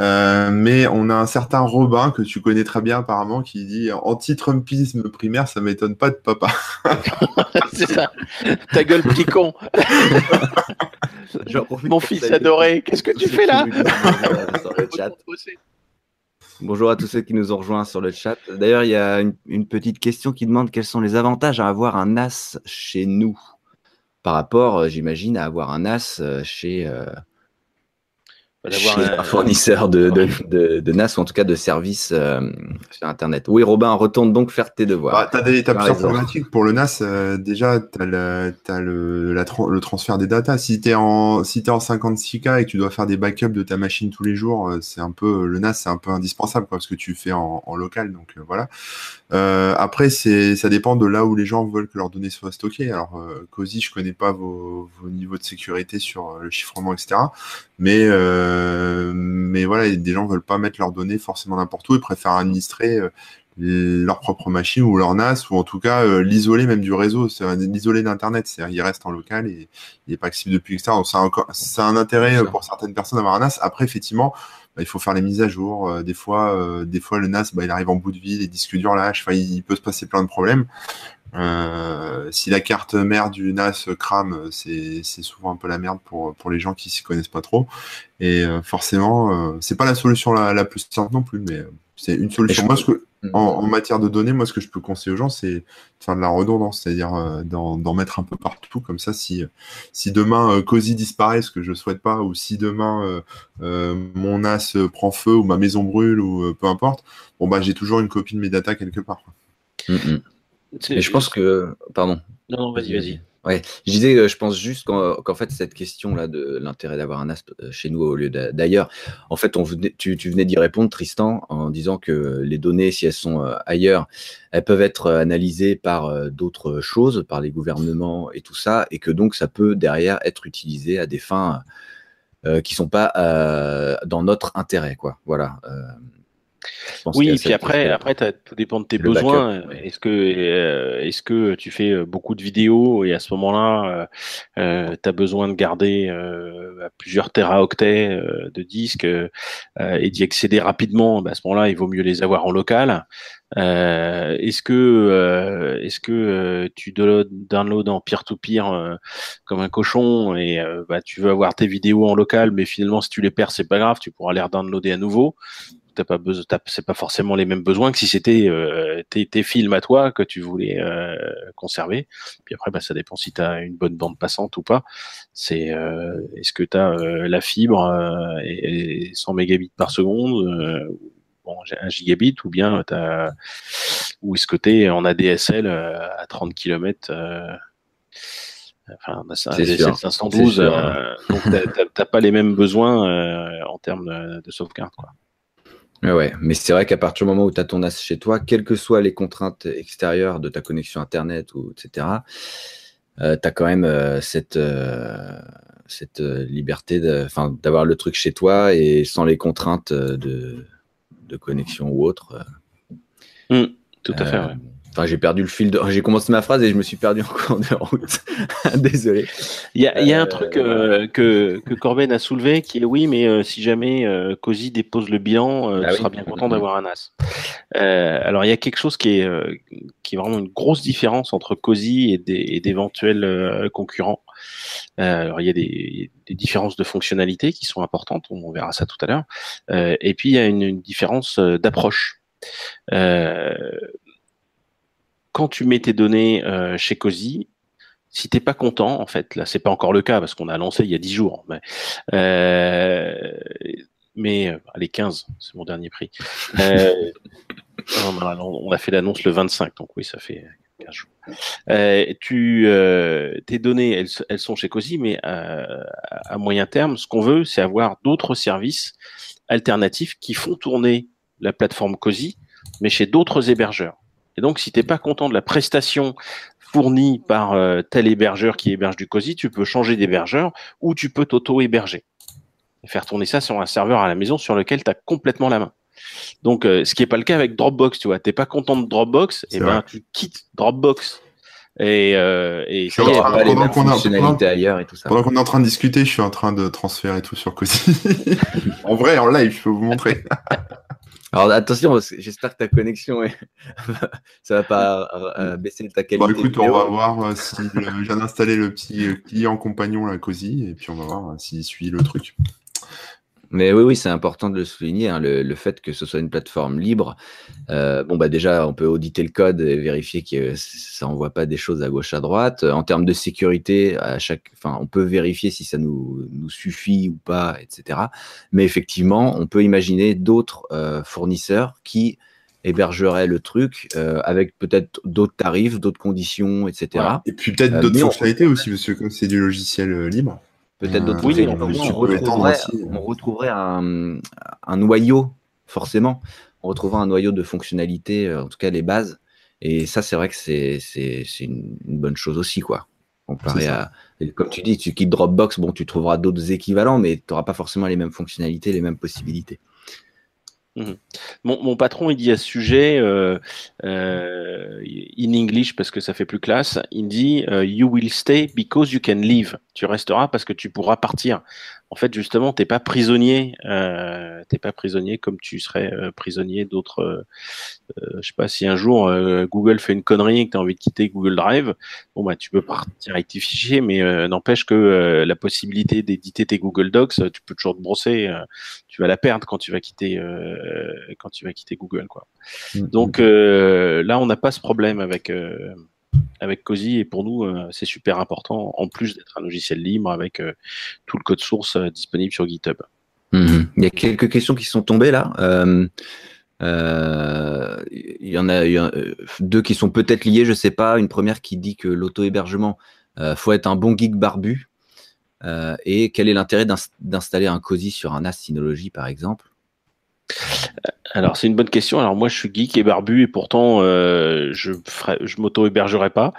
Euh, mais on a un certain Robin que tu connais très bien apparemment qui dit anti-Trumpisme primaire, ça m'étonne pas de papa. C'est ça. Ta gueule petit con. Mon fils adoré, qu'est-ce que tu fais là Bonjour à tous ceux qui nous ont rejoints sur le chat. D'ailleurs, il y a une, petite question qui demande quels sont les avantages à avoir un NAS chez nous par rapport, euh, j'imagine, à avoir un NAS euh, chez, euh, un fournisseur de, de, NAS ou en tout cas de services euh, sur Internet. Oui, Robin, retourne donc faire tes devoirs. Bah, tu as, plusieurs problématiques. Pour le NAS, euh, déjà, tu as, le, le, le, transfert des datas. Si tu es, en, si es en 56K et que tu dois faire des backups de ta machine tous les jours, euh, c'est un peu le NAS, c'est un peu indispensable quoi, parce que tu fais en, en local. Donc voilà. après, ça dépend de là où les gens veulent que leurs données soient stockées. Alors, Cozy, je connais pas vos, vos niveaux de sécurité sur le chiffrement, etc. Mais euh, mais voilà, des gens veulent pas mettre leurs données forcément n'importe où, ils préfèrent administrer euh, leur propre machine ou leur NAS ou en tout cas euh, l'isoler même du réseau, l'isoler d'internet, c'est-à-dire il reste en local et il n'est pas accessible depuis extérieur. Donc c'est un, un intérêt pour certaines personnes d'avoir un NAS. Après effectivement, bah, il faut faire les mises à jour. des fois, des fois le NAS, bah, il arrive en bout de vie, les disques durs lâchent. Enfin, il, peut se passer plein de problèmes. Euh, si la carte mère du NAS crame, c'est souvent un peu la merde pour, pour les gens qui s'y connaissent pas trop. Et euh, forcément, euh, c'est pas la solution la, la, plus simple non plus, mais c'est une solution. Moi, ce que, en, matière de données, moi, ce que je peux conseiller aux gens, c'est de faire de la redondance, c'est-à-dire d'en mettre un peu partout. Comme ça, si, si demain Cozy disparaît, ce que je souhaite pas, ou si demain mon NAS prend feu, ou ma maison brûle, ou peu importe, bon, bah, j'ai toujours une copie de mes data quelque part. Mm. Et je pense que. Pardon. Non, non, vas-y, vas-y. Ouais, je disais, euh, je pense juste qu'en fait, cette question-là de l'intérêt d'avoir un ASP euh, chez nous au lieu d'ailleurs, en fait, on venait, tu, tu venais d'y répondre, Tristan, en disant que les données, si elles sont euh, ailleurs, elles peuvent être analysées par d'autres choses, par les gouvernements et tout ça, et que donc ça peut derrière être utilisé à des fins euh, qui sont pas euh, dans notre intérêt, quoi. Voilà. Oui, et puis après, après tout dépend de tes besoins. Est-ce que, euh, est-ce que tu fais euh, beaucoup de vidéos et à ce moment-là, euh, tu as besoin de garder plusieurs téraoctets de disques et d'y accéder rapidement bah, À ce moment-là, il vaut mieux les avoir en local. est-ce que, est-ce que tu download en peer-to-peer comme un cochon et bah, tu veux avoir tes vidéos en local, mais finalement si tu les perds, c'est pas grave, tu pourras les redownloader à nouveau t'as pas besoin, c'est pas forcément les mêmes besoins que si c'était euh, tes, tes, films à toi que tu voulais euh, conserver. Puis après, bah, ça dépend si tu as une bonne bande passante ou pas. C'est euh, est-ce que tu as euh, la fibre et, 100 mégabits par seconde, bon, un gigabit, ou bien t'as, ou est-ce que tu es en ADSL à 30 km Enfin, c'est ADSL 512, donc t'as pas les mêmes besoins en termes de, de sauvegarde, quoi. Ouais, mais c'est vrai qu'à partir du moment où tu as ton NAS chez toi, quelles que soient les contraintes extérieures de ta connexion Internet, ou, etc., euh, tu as quand même euh, cette, euh, cette liberté d'avoir le truc chez toi et sans les contraintes de, de connexion ou autre. Mmh, tout à fait, ouais j'ai perdu le fil. De... J'ai commencé ma phrase et je me suis perdu en cours de route. Désolé. Il y a, y a un euh, truc euh, que, que Corben a soulevé qui est oui, mais euh, si jamais Cozy dépose le bilan, ah tu seras bien content d'avoir un as. alors, il y a quelque chose qui est, qui est vraiment une grosse différence entre Cozy et d'éventuels concurrents. alors, il y a des, des, différences de fonctionnalité qui sont importantes, on verra ça tout à l'heure. et puis, il y a une, une différence d'approche. Euh, quand tu mets tes données euh, chez Cozy, si t'es pas content, en fait, là c'est pas encore le cas parce qu'on a lancé il y a 10 jours, mais, euh, euh, allez 15, c'est mon dernier prix. On a fait l'annonce le 25, donc oui, ça fait 15 jours. Tes données, elles, elles, sont chez Cozy, mais à moyen terme, ce qu'on veut, c'est avoir d'autres services alternatifs qui font tourner la plateforme Cozy, mais chez d'autres hébergeurs. Et donc, si tu n'es pas content de la prestation fournie par euh, tel hébergeur qui héberge du COSI, tu peux changer d'hébergeur ou tu peux t'auto-héberger et faire tourner ça sur un serveur à la maison sur lequel tu as complètement la main. Donc, euh, ce qui n'est pas le cas avec Dropbox, tu vois. T'es pas content de Dropbox, et eh ben tu quittes Dropbox. Et, euh, et ça pendant qu'on ailleurs et tout ça. Pendant qu'on est en train de discuter, je suis en train de transférer tout sur Cozy. en vrai, en live, je peux vous montrer. Alors attention, j'espère que ta connexion, est... ça va pas euh, baisser ta qualité. Bon, écoute, on va voir euh, si je viens d'installer le petit euh, client compagnon, la Cozy, et puis on va voir s'il suit le truc. Mais oui, oui, c'est important de le souligner, hein, le, fait que ce soit une plateforme libre. Euh, bon, bah déjà, on peut auditer le code et vérifier que ça envoie pas des choses à gauche, à droite. En termes de sécurité, à chaque, enfin, on peut vérifier si ça nous, nous suffit ou pas, etc. Mais effectivement, on peut imaginer d'autres euh, fournisseurs qui hébergeraient le truc euh, avec peut-être d'autres tarifs, d'autres conditions, etc. Et puis peut-être d'autres fonctionnalités aussi, parce que comme c'est du logiciel libre. Peut-être d'autres oui, on, retrouverait, un, noyau, forcément. On retrouverait un noyau de fonctionnalités, euh, en tout cas les bases. Et ça, c'est vrai que c'est une, une, bonne chose aussi, quoi. Comparé à, comme tu dis, tu quittes Dropbox, bon, tu trouveras d'autres équivalents, mais tu n'auras pas forcément les mêmes fonctionnalités, les mêmes possibilités. Mhm. Mon, mon, patron, il dit à ce sujet, euh, euh, in English parce que ça fait plus classe, il dit euh, You will stay because you can leave. Tu resteras parce que tu pourras partir en fait, justement, t'es pas prisonnier, euh, t'es pas prisonnier comme tu serais euh, prisonnier d'autres. Euh, euh, je sais pas si un jour euh, Google fait une connerie et que tu as envie de quitter Google Drive, bon bah tu peux partir avec tes fichiers, mais n'empêche que la possibilité d'éditer tes Google Docs, tu peux toujours te brosser, tu vas la perdre quand tu vas quitter quand tu vas quitter Google, quoi. Mm-hmm. Donc là, on n'a pas ce problème avec avec Cozy et pour nous euh, c'est super important en plus d'être un logiciel libre avec euh, tout le code source euh, disponible sur GitHub. Mhm. Il y a quelques questions qui sont tombées là. il y en a, deux qui sont peut-être liées, je sais pas. Une première qui dit que l'auto-hébergement faut être un bon geek barbu. et quel est l'intérêt d'installer un COSI sur un NAS Synology par exemple? Alors c'est une bonne question. Alors moi je suis geek et barbu et pourtant euh, je ferai, je m'auto hébergerai pas.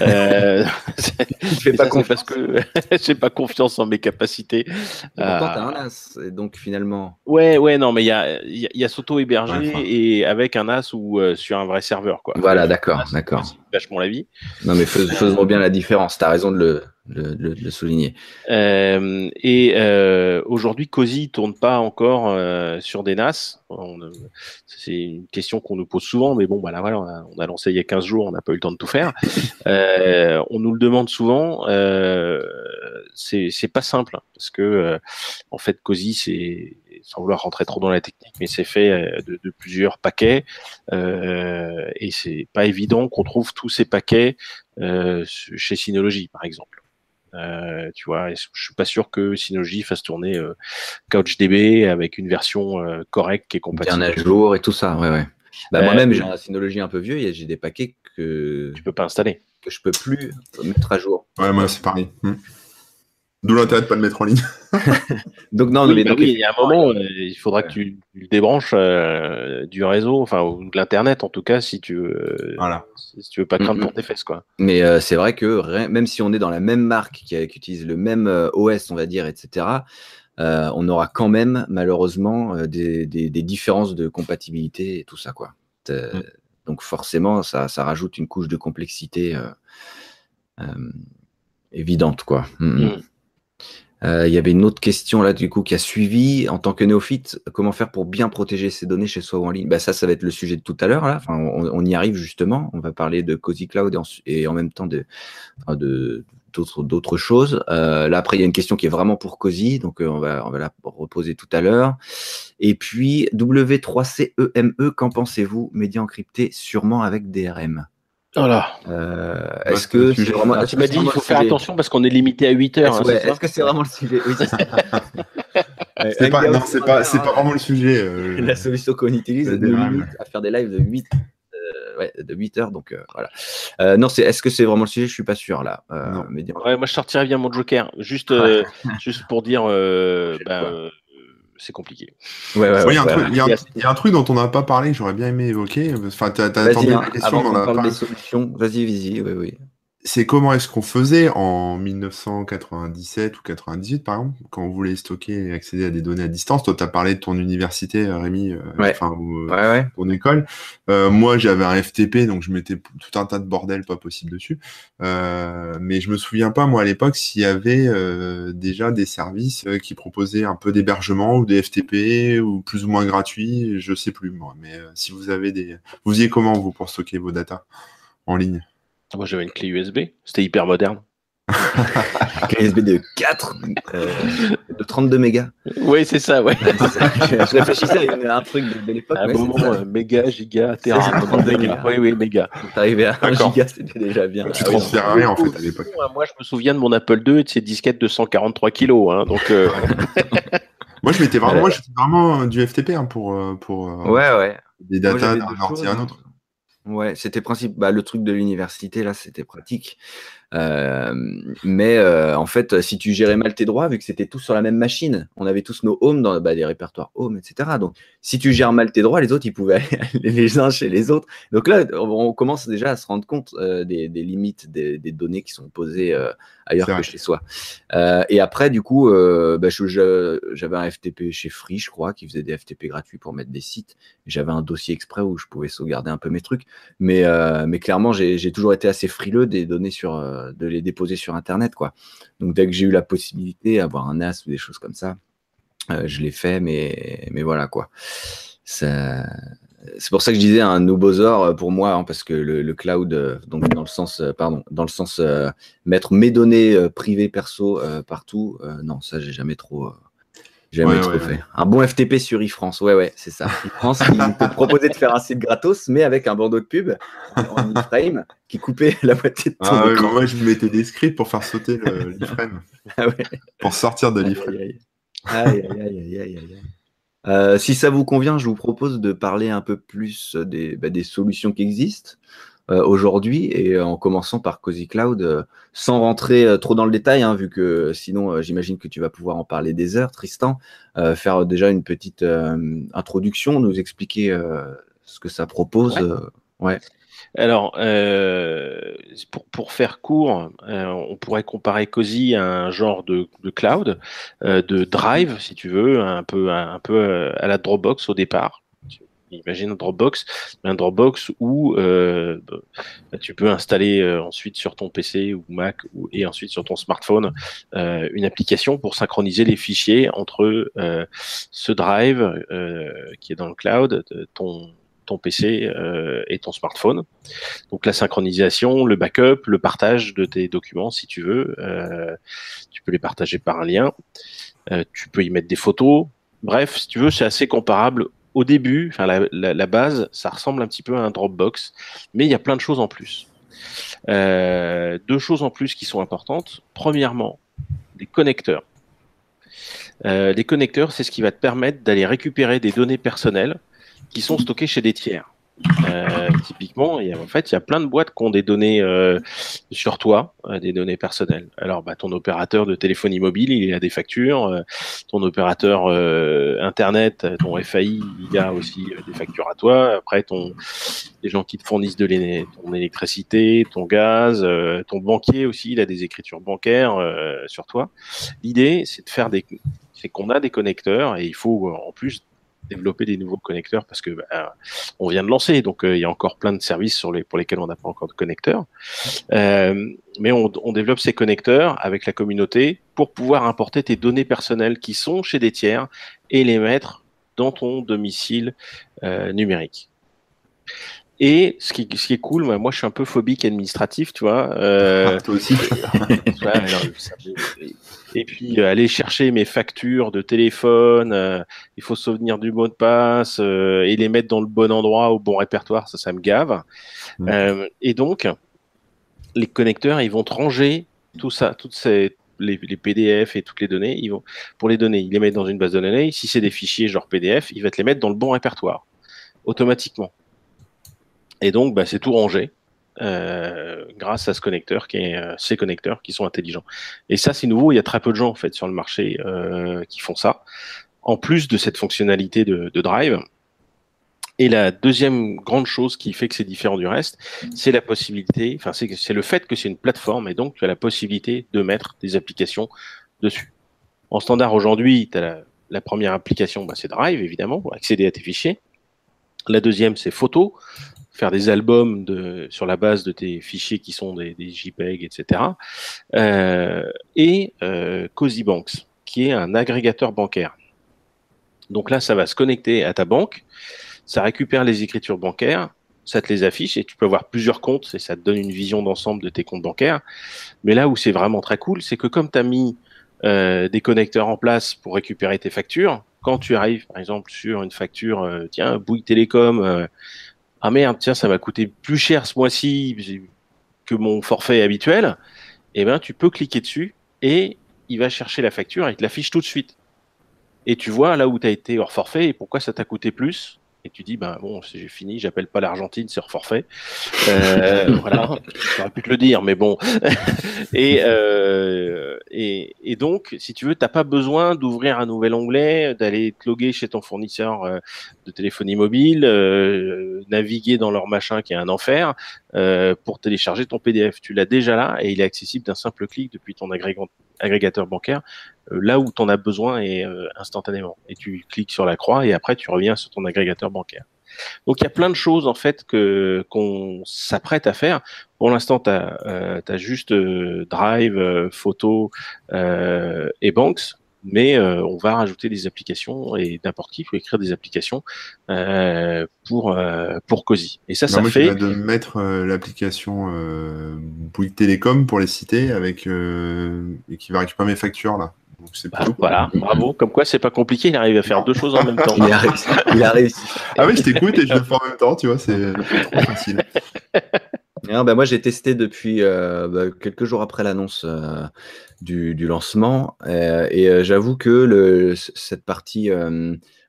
Euh, fais pas confiance parce que j'ai pas confiance en mes capacités. Et pourtant, t'as un NAS, et donc finalement. Ouais, ouais, non, mais il y a, il y a s'auto-héberger et avec un NAS ou sur un vrai serveur, quoi. Voilà, d'accord, d'accord. Vachement la vie. Non, mais faisons bien la différence. T'as raison de le, le, le, souligner. Euh, et euh, aujourd'hui, COSI tourne pas encore euh, sur des NAS. C'est une question qu'on nous pose souvent, mais bon, bah là, voilà, on a, lancé il y a 15 jours, on n'a pas eu le temps de tout faire. Euh, on nous le demande souvent. Euh, c'est pas simple hein, parce que euh, en fait, COSI, c'est sans vouloir rentrer trop dans la technique, mais c'est fait de, de, plusieurs paquets et c'est pas évident qu'on trouve tous ces paquets chez Synology, par exemple. Euh, tu vois, je suis pas sûr que Synology fasse tourner euh, CouchDB avec une version euh, correcte qui est compatible. Bien à jour et tout ça, ouais, ouais. Bah, moi-même, j'ai un Synology un peu vieux et j'ai des paquets que tu peux pas installer, que je peux plus mettre à jour. Ouais, moi c'est pareil. Hmm. D'où l'intérêt de pas le mettre en ligne. donc non, mais bah il y a un moment, euh, il faudra que tu le débranches euh, du réseau, enfin ou de l'internet en tout cas, si tu veux, voilà. si, tu veux pas craindre pour tes fesses quoi. Mais euh, c'est vrai que même si on est dans la même marque qui, qui utilise le même OS, on va dire, etc. on aura quand même malheureusement des, des, des, différences de compatibilité et tout ça quoi. Mm. Donc forcément, ça, ça, rajoute une couche de complexité évidente quoi. Mm, Euh, il y avait une autre question là du coup qui a suivi en tant que néophyte, comment faire pour bien protéger ses données chez soi ou en ligne? Bah, Ça, ça va être le sujet de tout à l'heure. On, y arrive justement. On va parler de Cozy Cloud et en, même temps de, d'autres choses. Euh, là après il y a une question qui est vraiment pour Cozy, donc euh, on va on la reposer tout à l'heure. Et puis W3CEME, e, qu'en pensez-vous? Média encrypté sûrement avec DRM. Voilà. Euh, est-ce que c'est vraiment... Ah, tu m'as dit il faut faire attention parce qu'on est limité à 8 heures. Est-ce hein, que c'est vraiment le sujet Oui, c'est ça. c'est pas, non, c'est pas, c'est pas vraiment le sujet. Euh... La solution qu'on utilise limite à faire des lives de 8 euh, ouais, de 8 heures. Donc euh, voilà. Euh, non, c'est est-ce que c'est vraiment le sujet? Je suis pas sûr là. Euh, mais ouais, moi je sortirais bien mon Joker, juste, juste pour dire, ben, c'est compliqué. il, y a un truc dont on n'a pas parlé que j'aurais bien aimé évoquer. Enfin, tu as, attendu la question, on a des solutions. Vas-y, vas-y. Oui, oui c'est comment est-ce qu'on faisait en 1997 ou 98, par exemple, quand on voulait stocker et accéder à des données à distance. Toi, tu as parlé de ton université, euh, Rémi, euh, enfin, ou, euh, ton école. moi, j'avais un FTP, donc je mettais tout un tas de bordel pas possible dessus. mais je me souviens pas, moi, à l'époque, s'il y avait déjà des services qui proposaient un peu d'hébergement ou des FTP ou plus ou moins gratuits. Je sais plus, moi. Mais si vous avez des. Vous faisiez comment, vous, pour stocker vos datas en ligne? Moi, j'avais une clé USB. C'était hyper moderne. clé USB de 4, euh, de 32 mégas. Oui, c'est ça, ouais. je réfléchissais à un truc de, l'époque. À un moment, euh, méga, giga, terra. Oui, oui, méga. T'arrivais à 1 giga, c'était déjà bien. Tu ah, transfères rien, en fait, à l'époque. Moi, je me souviens de mon Apple II et de ses disquettes de 143 kilos. Hein, donc, euh... moi, je mettais vraiment, moi, vraiment du FTP hein, pour, pour ouais, ouais. des datas d'un ordi à un autre. Ouais, c'était principe. Bah, le truc de l'université là, c'était pratique. Mais en fait, si tu gérais mal tes droits, vu que c'était tous sur la même machine, on avait tous nos homes dans bah, des répertoires home, etc. Donc, si tu gères mal tes droits, les autres, ils pouvaient aller les uns chez les autres. Donc là, on commence déjà à se rendre compte des, limites des, données qui sont posées ailleurs que chez soi. Euh, et après, du coup, bah, j'avais un FTP chez Free, je crois, qui faisait des FTP gratuits pour mettre des sites. J'avais un dossier exprès où je pouvais sauvegarder un peu mes trucs. Mais, mais clairement, j'ai toujours été assez frileux des données sur de les déposer sur Internet, quoi. Donc dès que j'ai eu la possibilité d'avoir un NAS ou des choses comme ça, euh, je l'ai fait, mais, mais voilà, quoi. C'est pour ça que je disais un Nubosaur euh, pour moi, hein, parce que le, cloud, euh, donc dans le sens, pardon, dans le sens mettre mes données privées perso partout, non, ça j'ai jamais trop, jamais trop fait. Un bon FTP sur iFrance, ouais, ouais, c'est ça. iFrance qui peut proposer de faire un site gratos, mais avec un bandeau de pub en iframe qui coupait la moitié de ton ah, Moi, je mettais des scripts pour faire sauter l'iframe. ah. Pour sortir de l'iframe. Aïe, aïe, aïe, aïe, aïe. Euh, si ça vous convient, je vous propose de parler un peu plus des, bah, des solutions qui existent euh, aujourd'hui et en commençant par Cozy Cloud, euh, sans rentrer euh, trop dans le détail, hein, vu que sinon j'imagine que tu vas pouvoir en parler des heures, Tristan, faire déjà une petite introduction, nous expliquer ce que ça propose. Ouais. Alors, euh, pour, pour, faire court, euh, on pourrait comparer Cozy à un genre de, de cloud, euh, de drive, si tu veux, un peu, un peu à la Dropbox au départ. Imagine un Dropbox, un Dropbox où bah, tu peux installer ensuite sur ton PC ou Mac ou, et ensuite sur ton smartphone une application pour synchroniser les fichiers entre ce drive qui est dans le cloud, ton ton PC euh, et ton smartphone. Donc la synchronisation, le backup, le partage de tes documents si tu veux. Euh, tu peux les partager par un lien. Euh, tu peux y mettre des photos. Bref, si tu veux, c'est assez comparable. Au début, enfin la, base, ça ressemble un petit peu à un Dropbox, mais il y a plein de choses en plus. deux choses en plus qui sont importantes. Premièrement, des connecteurs. les connecteurs, c'est ce qui va te permettre d'aller récupérer des données personnelles qui sont stockés chez des tiers. Euh, typiquement, y a, en fait, il y a plein de boîtes qui ont des données euh, sur toi, euh, des données personnelles. Alors, bah, ton opérateur de téléphonie mobile, il a des factures. Euh, ton opérateur euh, internet, ton FAI, il a aussi des factures à toi. Après, ton les gens qui te fournissent de ton électricité, ton gaz, ton banquier aussi, il a des écritures bancaires sur toi. L'idée, c'est de faire des, c'est qu'on a des connecteurs et il faut en plus développer des nouveaux connecteurs parce que bah, on vient de lancer, donc euh, il y a encore plein de services sur les, pour lesquels on n'a pas encore de connecteurs. Euh, mais on, on, développe ces connecteurs avec la communauté pour pouvoir importer tes données personnelles qui sont chez des tiers et les mettre dans ton domicile euh, numérique. Et ce qui, ce qui est cool, moi je suis un peu phobique administratif, tu vois. Euh, ah, toi aussi. et puis euh, aller chercher mes factures de téléphone, euh, il faut se souvenir du mot de passe et les mettre dans le bon endroit, au bon répertoire, ça, ça me gave. et donc, les connecteurs, ils vont te ranger tout ça, toutes ces, les, les, PDF et toutes les données, ils vont, pour les données, ils les mettent dans une base de données. Si c'est des fichiers genre PDF, il va te les mettre dans le bon répertoire, automatiquement. Et donc, bah, c'est tout rangé. Euh, grâce à ce connecteur qui est euh, ces connecteurs qui sont intelligents. Et ça, c'est nouveau. Il y a très peu de gens en fait sur le marché euh, qui font ça. En plus de cette fonctionnalité de, de Drive. Et la deuxième grande chose qui fait que c'est différent du reste, c'est la possibilité, enfin c'est le fait que c'est une plateforme et donc tu as la possibilité de mettre des applications dessus. En standard aujourd'hui, tu as la, la, première application, bah, c'est Drive évidemment pour accéder à tes fichiers. La deuxième, c'est Photo faire des albums sur la base de tes fichiers qui sont des, JPEG, etc. Euh, et euh, Banks, qui est un agrégateur bancaire. Donc là, ça va se connecter à ta banque, ça récupère les écritures bancaires, ça te les affiche et tu peux avoir plusieurs comptes et ça te donne une vision d'ensemble de tes comptes bancaires. Mais là où c'est vraiment très cool, c'est que comme tu as mis euh, des connecteurs en place pour récupérer tes factures, quand tu arrives par exemple sur une facture, euh, tiens, Bouygues Télécom, ah merde, tiens, ça m'a coûté plus cher ce mois-ci que mon forfait habituel, eh ben, tu peux cliquer dessus et il va chercher la facture et il te l'affiche tout de suite. Et tu vois là où tu as été hors forfait et pourquoi ça t'a coûté plus et tu dis ben bon j'ai fini j'appelle pas l'Argentine c'est forfait. Euh, voilà. J'aurais pu te le dire mais bon. Et, euh, et, et donc si tu veux t'as pas besoin d'ouvrir un nouvel onglet d'aller te loguer chez ton fournisseur euh, de téléphonie mobile euh, naviguer dans leur machin qui est un enfer euh, pour télécharger ton PDF tu l'as déjà là et il est accessible d'un simple clic depuis ton agrégateur bancaire euh, là où tu en as besoin et euh, instantanément. Et tu cliques sur la croix et après tu reviens sur ton agrégateur bancaire. Donc il y a plein de choses en fait que qu'on s'apprête à faire. Pour l'instant, tu as, euh, juste Drive, Photo et Banks, mais on va rajouter des applications et n'importe qui peut écrire des applications pour pour Cozy. Et ça, ça fait de mettre l'application Bouygues Télécom pour les citer avec et qui va récupérer mes factures là. Bah, voilà, bravo. Comme quoi, c'est pas compliqué. Il arrive à faire deux choses en même temps. il, a réussi. il a réussi. Ah oui, je t'écoute et je le fais en même temps. Tu vois, c'est trop facile. bah moi, j'ai testé depuis euh, bah, quelques jours après l'annonce euh, du, lancement. Euh, et j'avoue que cette partie,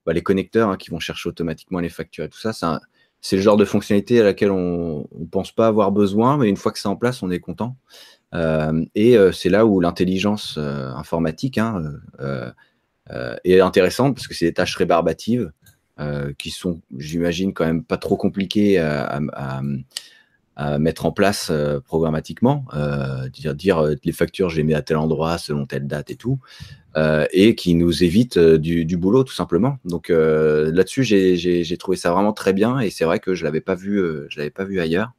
bah, les connecteurs hein, qui vont chercher automatiquement les factures et tout ça, c'est le genre de fonctionnalité à laquelle on ne pense pas avoir besoin, mais une fois que c'est en place, on est content. Et c'est là où l'intelligence informatique hein, est intéressante parce que c'est des tâches rébarbatives qui sont, j'imagine, quand même pas trop compliquées à mettre en place euh, programmatiquement, euh, dire, dire euh, les factures j'ai mis à tel endroit selon telle date et tout, et qui nous évite du, du, boulot tout simplement. Donc là-dessus j'ai trouvé ça vraiment très bien et c'est vrai que je l'avais pas vu, l'avais pas vu ailleurs.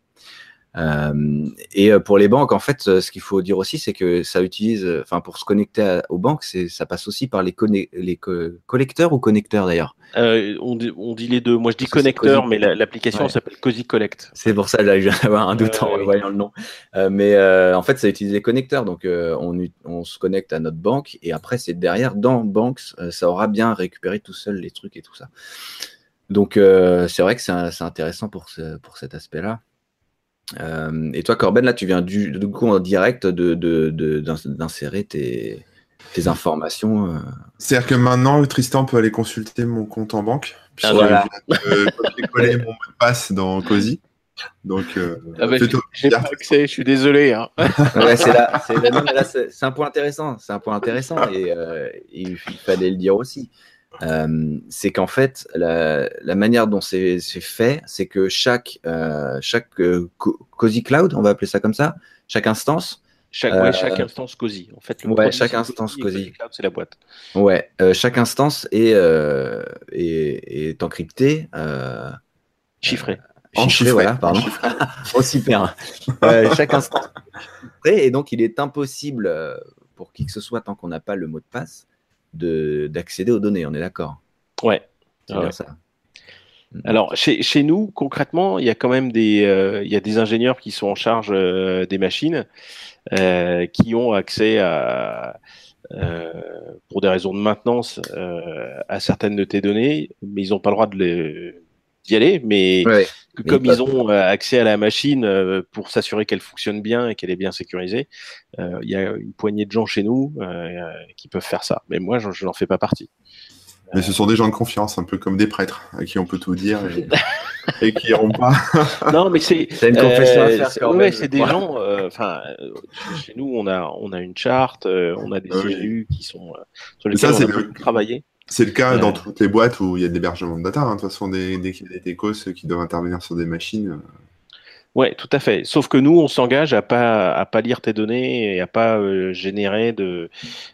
Euh, et euh, pour les banques, en fait, euh, ce qu'il faut dire aussi, c'est que ça utilise, enfin, pour se connecter aux banques, ça passe aussi par les, les collecteurs ou connecteurs d'ailleurs? Euh, on, dit, on, dit, les deux. Moi, je dis connecteur, mais l'application s'appelle Cozy Collect. C'est pour ça que je viens d'avoir un doute en voyant le nom. Mais en fait, ça utilise les connecteurs. Donc, on, on, se connecte à notre banque et après, c'est derrière, dans Banks, ça aura bien récupéré tout seul les trucs et tout ça. Donc, c'est vrai que c'est intéressant pour, ce, pour cet aspect-là. Euh, et toi, Corben, là, tu viens du, coup en direct d'insérer tes, informations. Euh. C'est-à-dire que maintenant, Tristan peut aller consulter mon compte en banque. Ah, voilà. J'ai collé mon mot de passe dans Cozy. Donc, euh, ah bah, j'ai pas accès, je suis désolé. Hein. c'est un point intéressant. C'est un point intéressant et il fallait le dire aussi. Euh, c'est qu'en fait, la, manière dont c'est fait, c'est que chaque, euh, chaque euh, Cozy Cloud, on va appeler ça comme ça, chaque instance. Chaque, chaque instance Cozy. En fait, ouais, chaque instance Cozy. C'est la boîte. Ouais, chaque instance est, est, est encryptée. chiffrée. chiffrée, voilà, pardon. oh, super. chaque instance. Et donc, il est impossible pour qui que ce soit, tant qu'on n'a pas le mot de passe, d'accéder aux données, on est d'accord? Ouais. C'est ça. Mm. Alors, chez, chez, nous, concrètement, il y a quand même des, euh, il y a des ingénieurs qui sont en charge euh, des machines, euh, qui ont accès à, pour des raisons de maintenance, à certaines de tes données, mais ils n'ont pas le droit de les, d'y aller, mais comme ils ont euh, accès à la machine euh, pour s'assurer qu'elle fonctionne bien et qu'elle est bien sécurisée, euh, il y a une poignée de gens chez nous qui peuvent faire ça. Mais moi, je, n'en fais pas partie. Mais ce sont des gens de confiance, un peu comme des prêtres, à qui on peut tout dire et, qui n'iront pas. non, mais c'est. une confession à faire quand ouais, c'est des gens. Enfin, chez nous, on a on a une charte, on a des élus qui sont sur lesquels on a travailler. C'est le cas dans toutes les boîtes où il y a de l'hébergement de data. Hein. De toute façon, dès, qu'il y a des techos qui doivent intervenir sur des machines. Euh. Ouais, tout à fait. Sauf que nous, on s'engage à pas à pas lire tes données et à pas euh, générer de,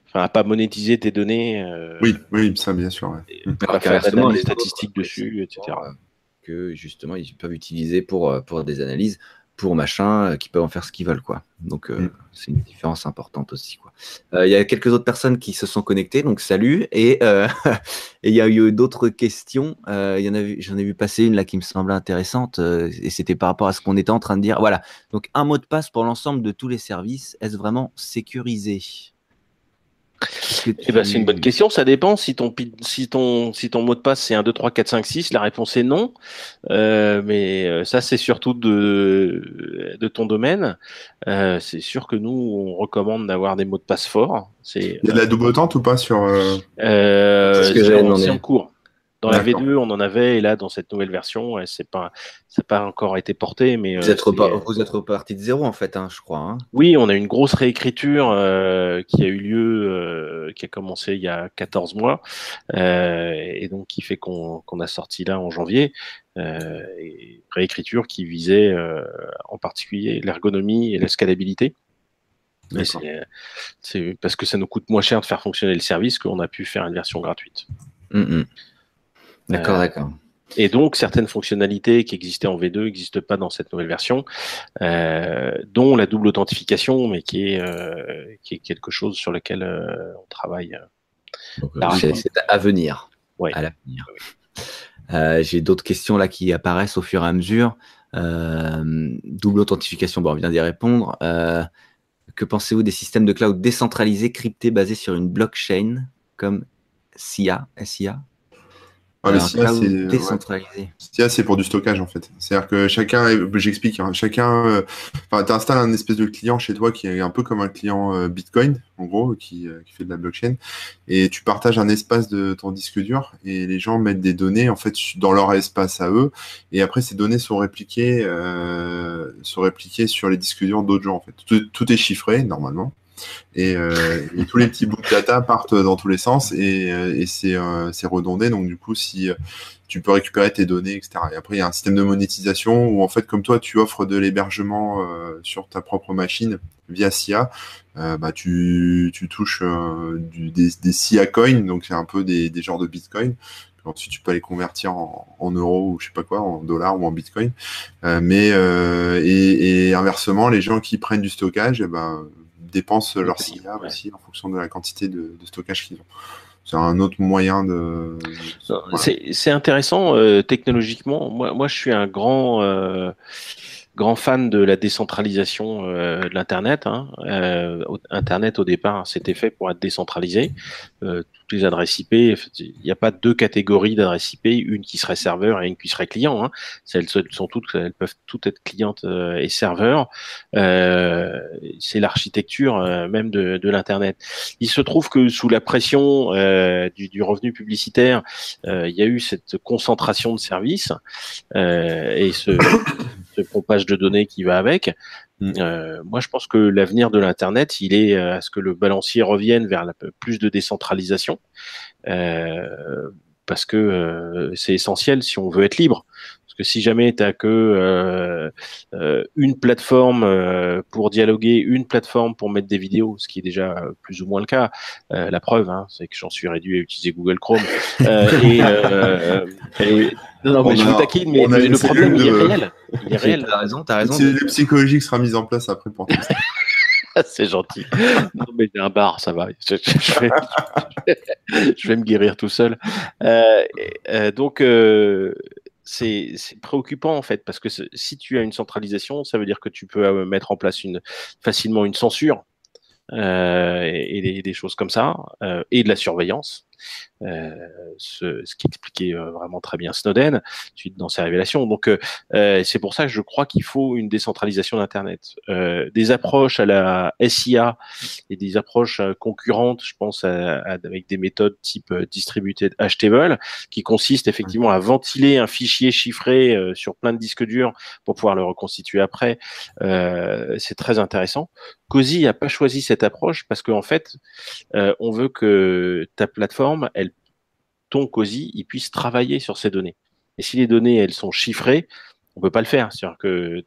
enfin à pas monétiser tes données. Euh, oui, oui, ça bien sûr. Ouais. pas faire des statistiques dessus, etc. Que justement ils peuvent utiliser pour pour des analyses pour machin, euh, qui peuvent en faire ce qu'ils veulent, quoi. Donc, euh, mm. c'est une différence importante aussi, quoi. Euh, il y a quelques autres personnes qui se sont connectées, donc salut. Et il y a eu d'autres questions. Il y en a, j'en ai vu passer une là qui me semblait intéressante, et c'était par rapport à ce qu'on était en train de dire. Voilà. Donc, un mot de passe pour l'ensemble de tous les services. Est-ce vraiment sécurisé? Eh ben, c'est une bonne question. Ça dépend. Si ton, si ton, si ton mot de passe c'est 1, 2, 3, 4, 5, 6, la réponse est non. Euh, mais euh, ça, c'est surtout de, de ton domaine. Euh, c'est sûr que nous, on recommande d'avoir des mots de passe forts. Il y a de la double tente ou pas sur. Euh... c'est en cours. Dans la V2, on en avait, et là, dans cette nouvelle version, c'est pas, ça n'a pas encore été porté, mais vous êtes, euh, vous êtes reparti de zéro en fait, hein, je crois. Hein. Oui, on a une grosse réécriture euh, qui a eu lieu, euh, qui a commencé il y a 14 mois, et donc qui fait qu'on a sorti là en janvier. Et réécriture qui visait en particulier l'ergonomie et la scalabilité. C'est parce que ça nous coûte moins cher de faire fonctionner le service qu'on a pu faire une version gratuite. Hum, hum. D'accord, euh, d'accord. Et donc, certaines fonctionnalités qui existaient en V2 n'existent pas dans cette nouvelle version, euh, dont la double authentification, mais qui est, euh, qui est quelque chose sur lequel on travaille. C'est à venir. Ouais. À l'avenir. J'ai d'autres questions là qui apparaissent au fur et à mesure. double authentification, bon, on vient d'y répondre. que pensez-vous des systèmes de cloud décentralisés, cryptés, basés sur une blockchain comme SIA, SIA ah, c'est décentralisé. c'est pour du stockage en fait. C'est-à-dire que chacun, j'explique, hein, chacun, euh, tu installes un espèce de client chez toi qui est un peu comme un client euh, Bitcoin, en gros, qui, euh, qui, fait de la blockchain, et tu partages un espace de ton disque dur, et les gens mettent des données en fait dans leur espace à eux, et après ces données sont répliquées, sont répliquées sur les disques durs d'autres gens en fait. Tout, tout est chiffré normalement. Et, tous les petits bouts de data partent dans tous les sens et, et c'est redondé. Donc du coup, si tu peux récupérer tes données, etc. Et après, il y a un système de monétisation où, en fait, comme toi, tu offres de l'hébergement euh, sur ta propre machine via SIA, euh, bah, tu, tu touches euh, des, des SIA coins, donc c'est un peu des, des genres de Bitcoin. Ensuite, tu peux les convertir en, euros ou je sais pas quoi, en dollars ou en Bitcoin. mais et, et, inversement, les gens qui prennent du stockage, eh ben, dépensent leur SIA aussi en fonction de la quantité de, de stockage qu'ils ont c'est un autre moyen de. C'est intéressant euh, technologiquement. Moi, moi, je suis un grand euh, grand fan de la décentralisation euh, de l'internet. Hein. Internet au départ, c'était fait pour être décentralisé les adresses IP, il n'y a pas deux catégories d'adresses IP, une qui serait serveur et une qui serait client. Hein. Elles sont toutes, elles peuvent toutes être clientes euh, et serveurs. Euh, c'est l'architecture euh, même de, l'internet. Il se trouve que sous la pression euh, du, du, revenu publicitaire, il y a eu cette concentration de services et ce, ce pompage de données qui va avec. Mm. Euh, moi, je pense que l'avenir de l'Internet, il est euh, à ce que le balancier revienne vers la, plus de décentralisation, euh, parce que c'est essentiel si on veut être libre que si jamais tu as que euh, euh, une plateforme euh, pour dialoguer, une plateforme pour mettre des vidéos, ce qui est déjà plus ou moins le cas, la preuve, hein, c'est que j'en suis réduit à utiliser Google Chrome. et, non, mais je vous taquine, mais, le problème, il est réel. Il est réel. T'as raison, t'as raison. Le psychologique sera mise en place après pour tout ça. c'est gentil. Non, mais j'ai un bar, ça va. Je, vais, me guérir tout seul. Euh, donc, euh, c'est préoccupant en fait parce que si tu as une centralisation, ça veut dire que tu peux euh, mettre en place facilement une censure euh, et, des, choses comme ça euh, et de la surveillance. Euh, ce, ce, qui expliquait euh, vraiment très bien Snowden suite dans ses révélations. Donc euh, c'est pour ça que je crois qu'il faut une décentralisation d'Internet. des approches à la SIA et des approches concurrentes, je pense avec des méthodes type distributed hashtable, qui consistent effectivement à ventiler un fichier chiffré sur plein de disques durs pour pouvoir le reconstituer après. c'est très intéressant. COSI n'a pas choisi cette approche parce qu'en en fait, on veut que ta plateforme, elle ton COSI, il puisse travailler sur ces données. Et si les données, elles sont chiffrées, on peut pas le faire. C'est-à-dire que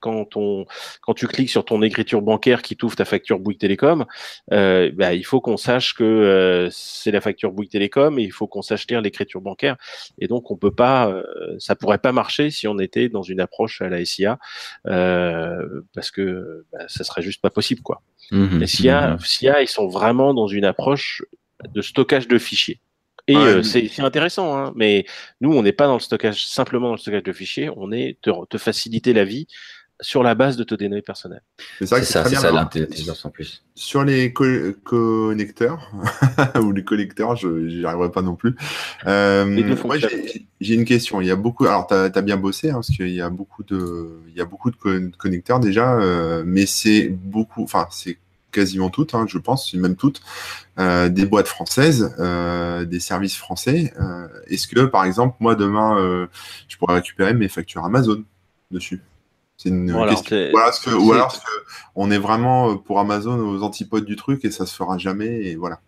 quand, on, quand tu cliques sur ton écriture bancaire qui t'ouvre ta facture Bouygues Télécom, euh, bah, il faut qu'on sache que euh, c'est la facture Bouygues Télécom et il faut qu'on sache lire l'écriture bancaire. Et donc on peut pas, euh, ça pourrait pas marcher si on était dans une approche à la SIA euh, parce que bah, ça serait juste pas possible quoi. Mmh, SIA, mmh. SIA, ils sont vraiment dans une approche de stockage de fichiers. Et euh, c'est intéressant, hein, mais nous, on n'est pas dans le stockage, simplement dans le stockage de fichiers, on est te, te faciliter la vie sur la base de tes données personnelles. C'est ça, c'est ça, l'intelligence en plus. Sur les connecteurs ou les collecteurs, je n'y arriverai pas non plus. Euh, j'ai une question. Il y a beaucoup. Alors, tu as, bien bossé hein, parce qu'il y a beaucoup de, il y a beaucoup de connecteurs déjà, euh, mais c'est beaucoup. Enfin, c'est quasiment toutes, hein, je pense, même toutes, euh, des boîtes françaises, euh, des services français. Euh, est-ce que, par exemple, moi, demain, je pourrais récupérer mes factures Amazon dessus? C'est une question. ou alors, on est vraiment pour Amazon aux antipodes du truc et ça se fera jamais et voilà.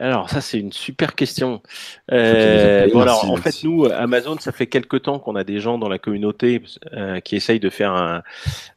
Alors ça c'est une super question. en fait nous Amazon ça fait quelque temps qu'on a des gens dans la communauté qui essayent de faire un,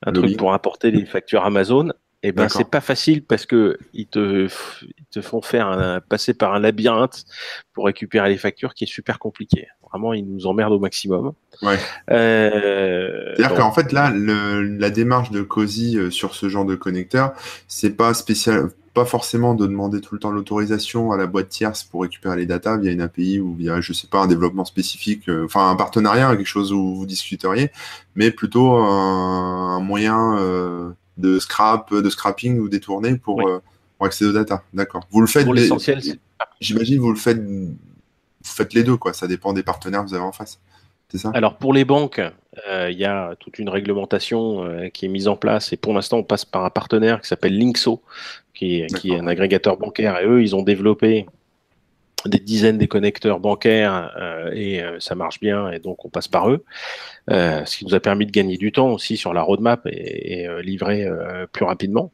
un truc pour importer les factures Amazon. Eh ben c'est pas facile parce que ils te, ils te font faire un, passer par un labyrinthe pour récupérer les factures qui est super compliqué. Vraiment, ils nous emmerdent au maximum. Ouais. Euh, C'est-à-dire qu'en fait là, le, la démarche de COSI euh, sur ce genre de connecteur, c'est pas spécial, pas forcément de demander tout le temps l'autorisation à la boîte tierce pour récupérer les datas via une API ou via, je sais pas, un développement spécifique, euh, enfin un partenariat, quelque chose où vous discuteriez, mais plutôt un, moyen euh, de scrap, de scrapping ou détourné pour, euh, pour accéder aux data. D'accord. Vous le faites. l'essentiel, J'imagine vous le faites. Vous faites les deux, quoi. Ça dépend des partenaires que vous avez en face. C'est ça? Alors pour les banques, euh, il y a toute une réglementation euh, qui est mise en place et pour l'instant on passe par un partenaire qui s'appelle Linkso, qui est, qui est un agrégateur bancaire et eux ils ont développé des dizaines de connecteurs bancaires euh, et euh, ça marche bien et donc on passe par eux, euh, ce qui nous a permis de gagner du temps aussi sur la roadmap et, livrer plus rapidement.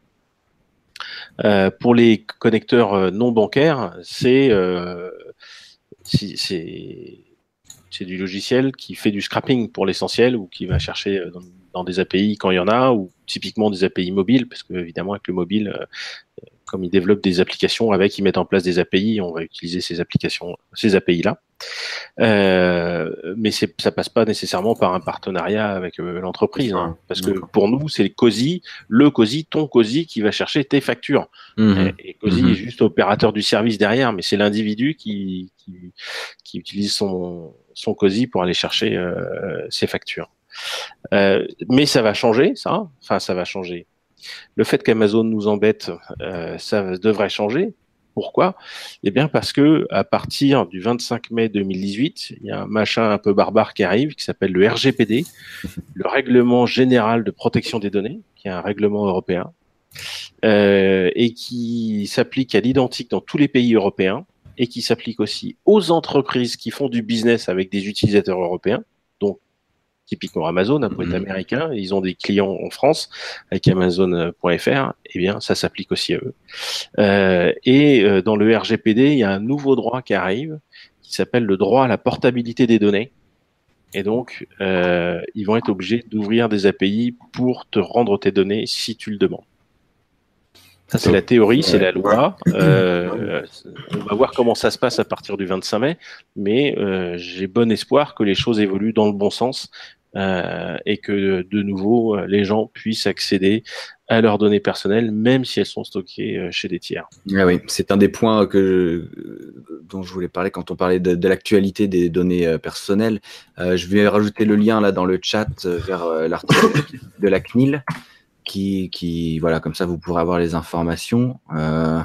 pour les connecteurs non bancaires, c'est du logiciel qui fait du scrapping pour l'essentiel ou qui va chercher dans, des API quand il y en a ou typiquement des API mobiles parce que évidemment avec le mobile comme ils développent des applications avec, ils mettent en place des API, on va utiliser ces applications, ces API là. Euh, mais ça passe pas nécessairement par un partenariat avec euh, l'entreprise, hein, parce que pour nous c'est le COSI, le COSI, ton COSI qui va chercher tes factures. Mhm. Et, COSI mhm. est juste opérateur du service derrière, mais c'est l'individu qui, qui, utilise son son COSI pour aller chercher euh, ses factures. Euh, mais ça va changer, ça. Enfin, ça va changer. Le fait qu'Amazon nous embête, euh, ça devrait changer. Pourquoi? Eh bien parce que à partir du 25 mai 2018, il y a un machin un peu barbare qui arrive qui s'appelle le RGPD, le Règlement général de protection des données, qui est un règlement européen euh, et qui s'applique à l'identique dans tous les pays européens et qui s'applique aussi aux entreprises qui font du business avec des utilisateurs européens typiquement Amazon, hein, pour être mhm. américain, ils ont des clients en France avec Amazon.fr, eh bien ça s'applique aussi à eux. Euh, et euh, dans le RGPD, il y a un nouveau droit qui arrive qui s'appelle le droit à la portabilité des données. Et donc, euh, ils vont être obligés d'ouvrir des API pour te rendre tes données si tu le demandes. Ça, c'est la théorie, c'est la loi. Euh, on va voir comment ça se passe à partir du 25 mai, mais euh, j'ai bon espoir que les choses évoluent dans le bon sens euh, et que de nouveau les gens puissent accéder à leurs données personnelles, même si elles sont stockées chez des tiers. Ah oui, c'est un des points que dont je voulais parler quand on parlait de, de l'actualité des données personnelles. je vais rajouter le lien là dans le chat vers l'article de la CNIL qui, qui, voilà, comme ça, vous pourrez avoir les informations euh,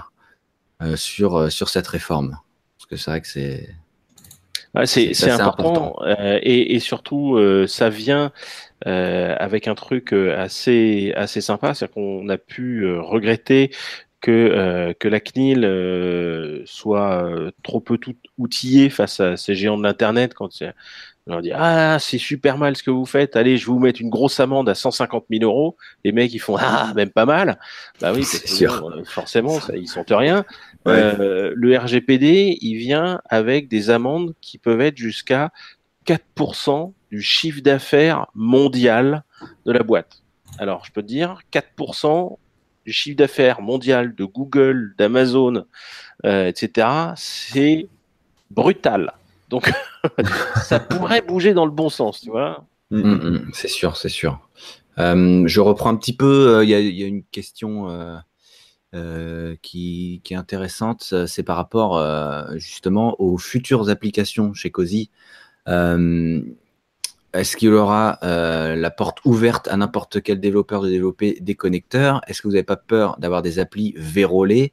euh, sur, euh, sur cette réforme. Parce que c'est vrai que c'est. c'est important, et, et, surtout ça vient avec un truc assez assez sympa, c'est qu'on a pu regretter que que la CNIL soit trop peu tout outillée face à ces géants de l'internet quand on leur dit ah c'est super mal ce que vous faites, allez je vous mettre une grosse amende à 150 000 euros. Les mecs ils font ah même pas mal. Bah oui c'est sûr. Euh, forcément ça, ils sentent rien. Euh, le RGPD il vient avec des amendes qui peuvent être jusqu'à 4% du chiffre d'affaires mondial de la boîte. Alors je peux te dire 4% du chiffre d'affaires mondial de Google, d'Amazon, euh, etc. C'est brutal. Donc, ça pourrait bouger dans le bon sens, tu vois. Mm, mm, mm. c'est sûr, c'est sûr. Euh, je reprends un petit peu. Euh, il y, a une question euh, qui, est intéressante. C'est par rapport justement aux futures applications chez Cozy. Est-ce qu'il aura la porte ouverte à n'importe quel développeur de développer des connecteurs? Est-ce que vous n'avez pas peur d'avoir des applis vérolées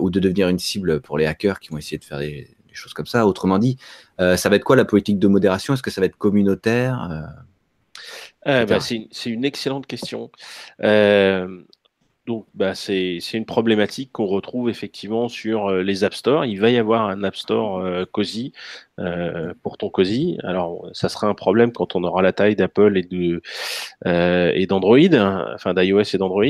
ou de devenir une cible pour les hackers qui vont essayer de faire des, des choses comme ça. Autrement dit, euh, ça va être quoi la politique de modération? Est-ce que ça va être communautaire euh, euh, bah, C'est une excellente question. donc, bah, c'est une problématique qu'on retrouve effectivement sur les App Store. Il va y avoir un App Store COSI pour ton COSI. Alors, ça sera un problème quand on aura la taille d'Apple et et d'Android, hein, enfin d'iOS et d'Android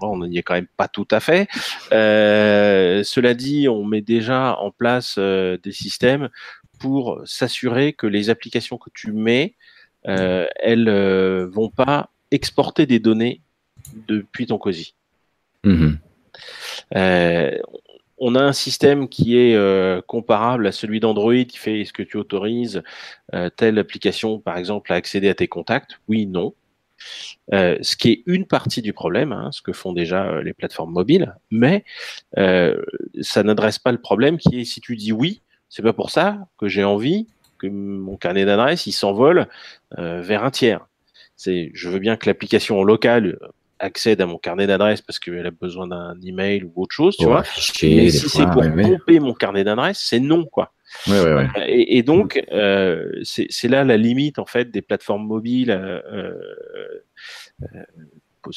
on n'y est quand même pas tout à fait. Euh, cela dit, on met déjà en place euh, des systèmes pour s'assurer que les applications que tu mets, euh, elles vont pas exporter des données depuis ton COSI. Mhm. on a un système qui est comparable à celui d'Android qui fait est-ce que tu autorises telle application, par exemple, à accéder à tes contacts Oui, non. Euh, ce qui est une partie du problème, hein, ce que font déjà euh, les plateformes mobiles, mais euh, ça n'adresse pas le problème qui est si tu dis oui, c'est pas pour ça que j'ai envie que mon carnet d'adresse il s'envole vers un tiers. C'est, je veux bien que l'application locale accède à mon carnet d'adresse parce qu'elle a besoin d'un email ou autre chose, tu vois. mais si c'est pour pomper mon carnet d'adresse, c'est non, quoi. Et, donc, euh, c'est là la limite en fait des plateformes mobiles, euh, euh,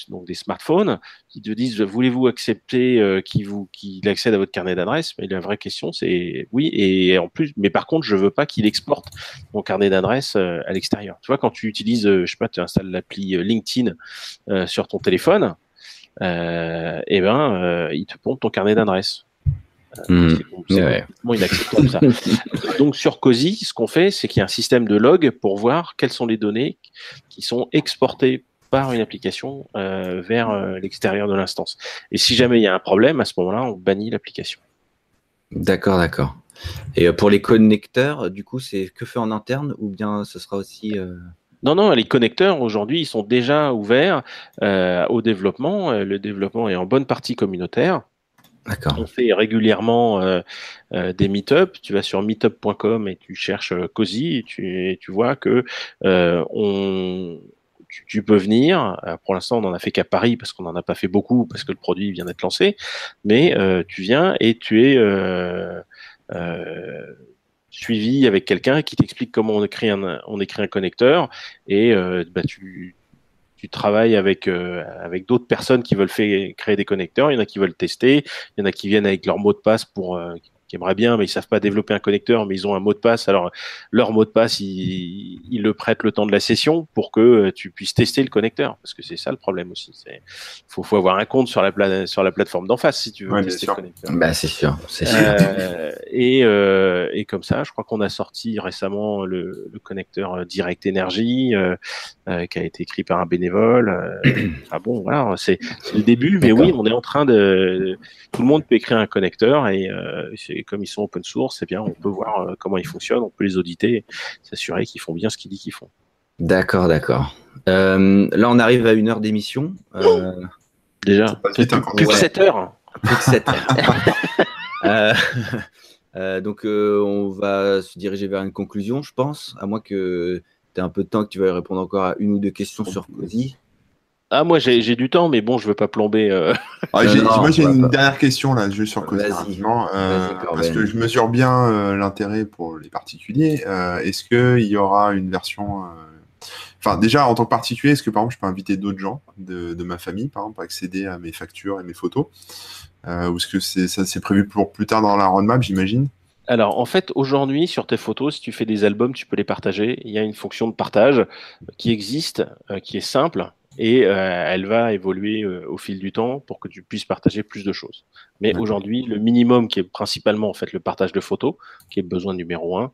donc des smartphones, qui te disent voulez-vous accepter qu'il accède à votre carnet d'adresse Mais la vraie question c'est oui et en plus, mais par contre, je veux pas qu'il exporte mon carnet d'adresse à l'extérieur. Tu vois, quand tu utilises, je sais pas, tu installes l'appli LinkedIn sur ton téléphone. euh, eh ben, euh, il te pompe ton carnet d'adresse. Mmh. C'est Ouais. complètement inacceptable ça. Donc sur COSI, ce qu'on fait, c'est qu'il y a un système de log pour voir quelles sont les données qui sont exportées par une application euh, vers euh, l'extérieur de l'instance. Et si jamais il y a un problème, à ce moment-là, on bannit l'application. D'accord, d'accord. Et euh, pour les connecteurs, du coup, c'est que fait en interne ou bien ce sera aussi. euh, Non, non, les connecteurs aujourd'hui, ils sont déjà ouverts euh, au développement. Euh, Le développement est en bonne partie communautaire. On fait régulièrement euh, euh, des meet-up. Tu vas sur meetup.com et tu cherches euh, Cozy et tu, vois que euh, tu, peux venir. Pour l'instant, on n'en a fait qu'à Paris parce qu'on n'en a pas fait beaucoup parce que le produit vient d'être lancé. Mais tu viens et tu es suivi avec quelqu'un qui t'explique comment on écrit un, connecteur et bah, tu, tu travailles avec euh, avec d'autres personnes qui veulent créer des connecteurs. Il y en a qui veulent tester, il y en a qui viennent avec leur mot de passe pour euh, qui aimeraient bien, mais ils savent pas développer un connecteur, mais ils ont un mot de passe. Alors leur mot de passe, ils, ils le prêtent le temps de la session pour que euh, tu puisses tester le connecteur, parce que c'est ça le problème aussi. C'est faut faut avoir un compte sur la pla- sur la plateforme d'en face si tu veux Ouais, tester le connecteur. Bah, c'est sûr, c'est sûr. Euh, et, euh, et comme ça, je crois qu'on a sorti récemment le, le connecteur euh, Direct Energy euh, euh, qui a été écrit par un bénévole. Euh, ah bon, voilà, c'est c'est le début, mais oui, on est en train de. Tout le monde peut écrire un connecteur et euh, c'est- comme ils sont open source, c'est bien, on peut voir euh, comment ils fonctionnent, on peut les auditer, s'assurer qu'ils font bien ce qu'ils disent qu'ils font. D'accord, d'accord. Euh, là, on arrive à une heure d'émission. Euh, Déjà, vite, hein, plus est- 7 heures. plus que sept heures. Euh, euh, donc, euh, on va se diriger vers une conclusion, je pense, à moins que tu aies un peu de temps que tu vas répondre encore à une ou deux questions sur Cozy. Ah, moi j'ai j'ai du temps, mais bon, je veux pas plomber. euh, Ah, Non, j'ai- non, moi, j'ai une pas. dernière question là, juste sur rapidement, euh, parce que je mesure bien euh, l'intérêt pour les particuliers. Euh, est-ce qu'il y aura une version, euh, enfin déjà en tant que particulier, est-ce que par exemple je peux inviter d'autres gens de, de ma famille, par exemple, pour accéder à mes factures et mes photos, euh, ou est-ce que c'est ça c'est prévu pour plus tard dans la roadmap, j'imagine? Alors, en fait, aujourd'hui, sur tes photos, si tu fais des albums, tu peux les partager. Il y a une fonction de partage qui existe, euh, qui est simple, et euh, elle va évoluer euh, au fil du temps pour que tu puisses partager plus de choses. Mais aujourd'hui, le minimum, qui est principalement en fait le partage de photos, qui est le besoin numéro un,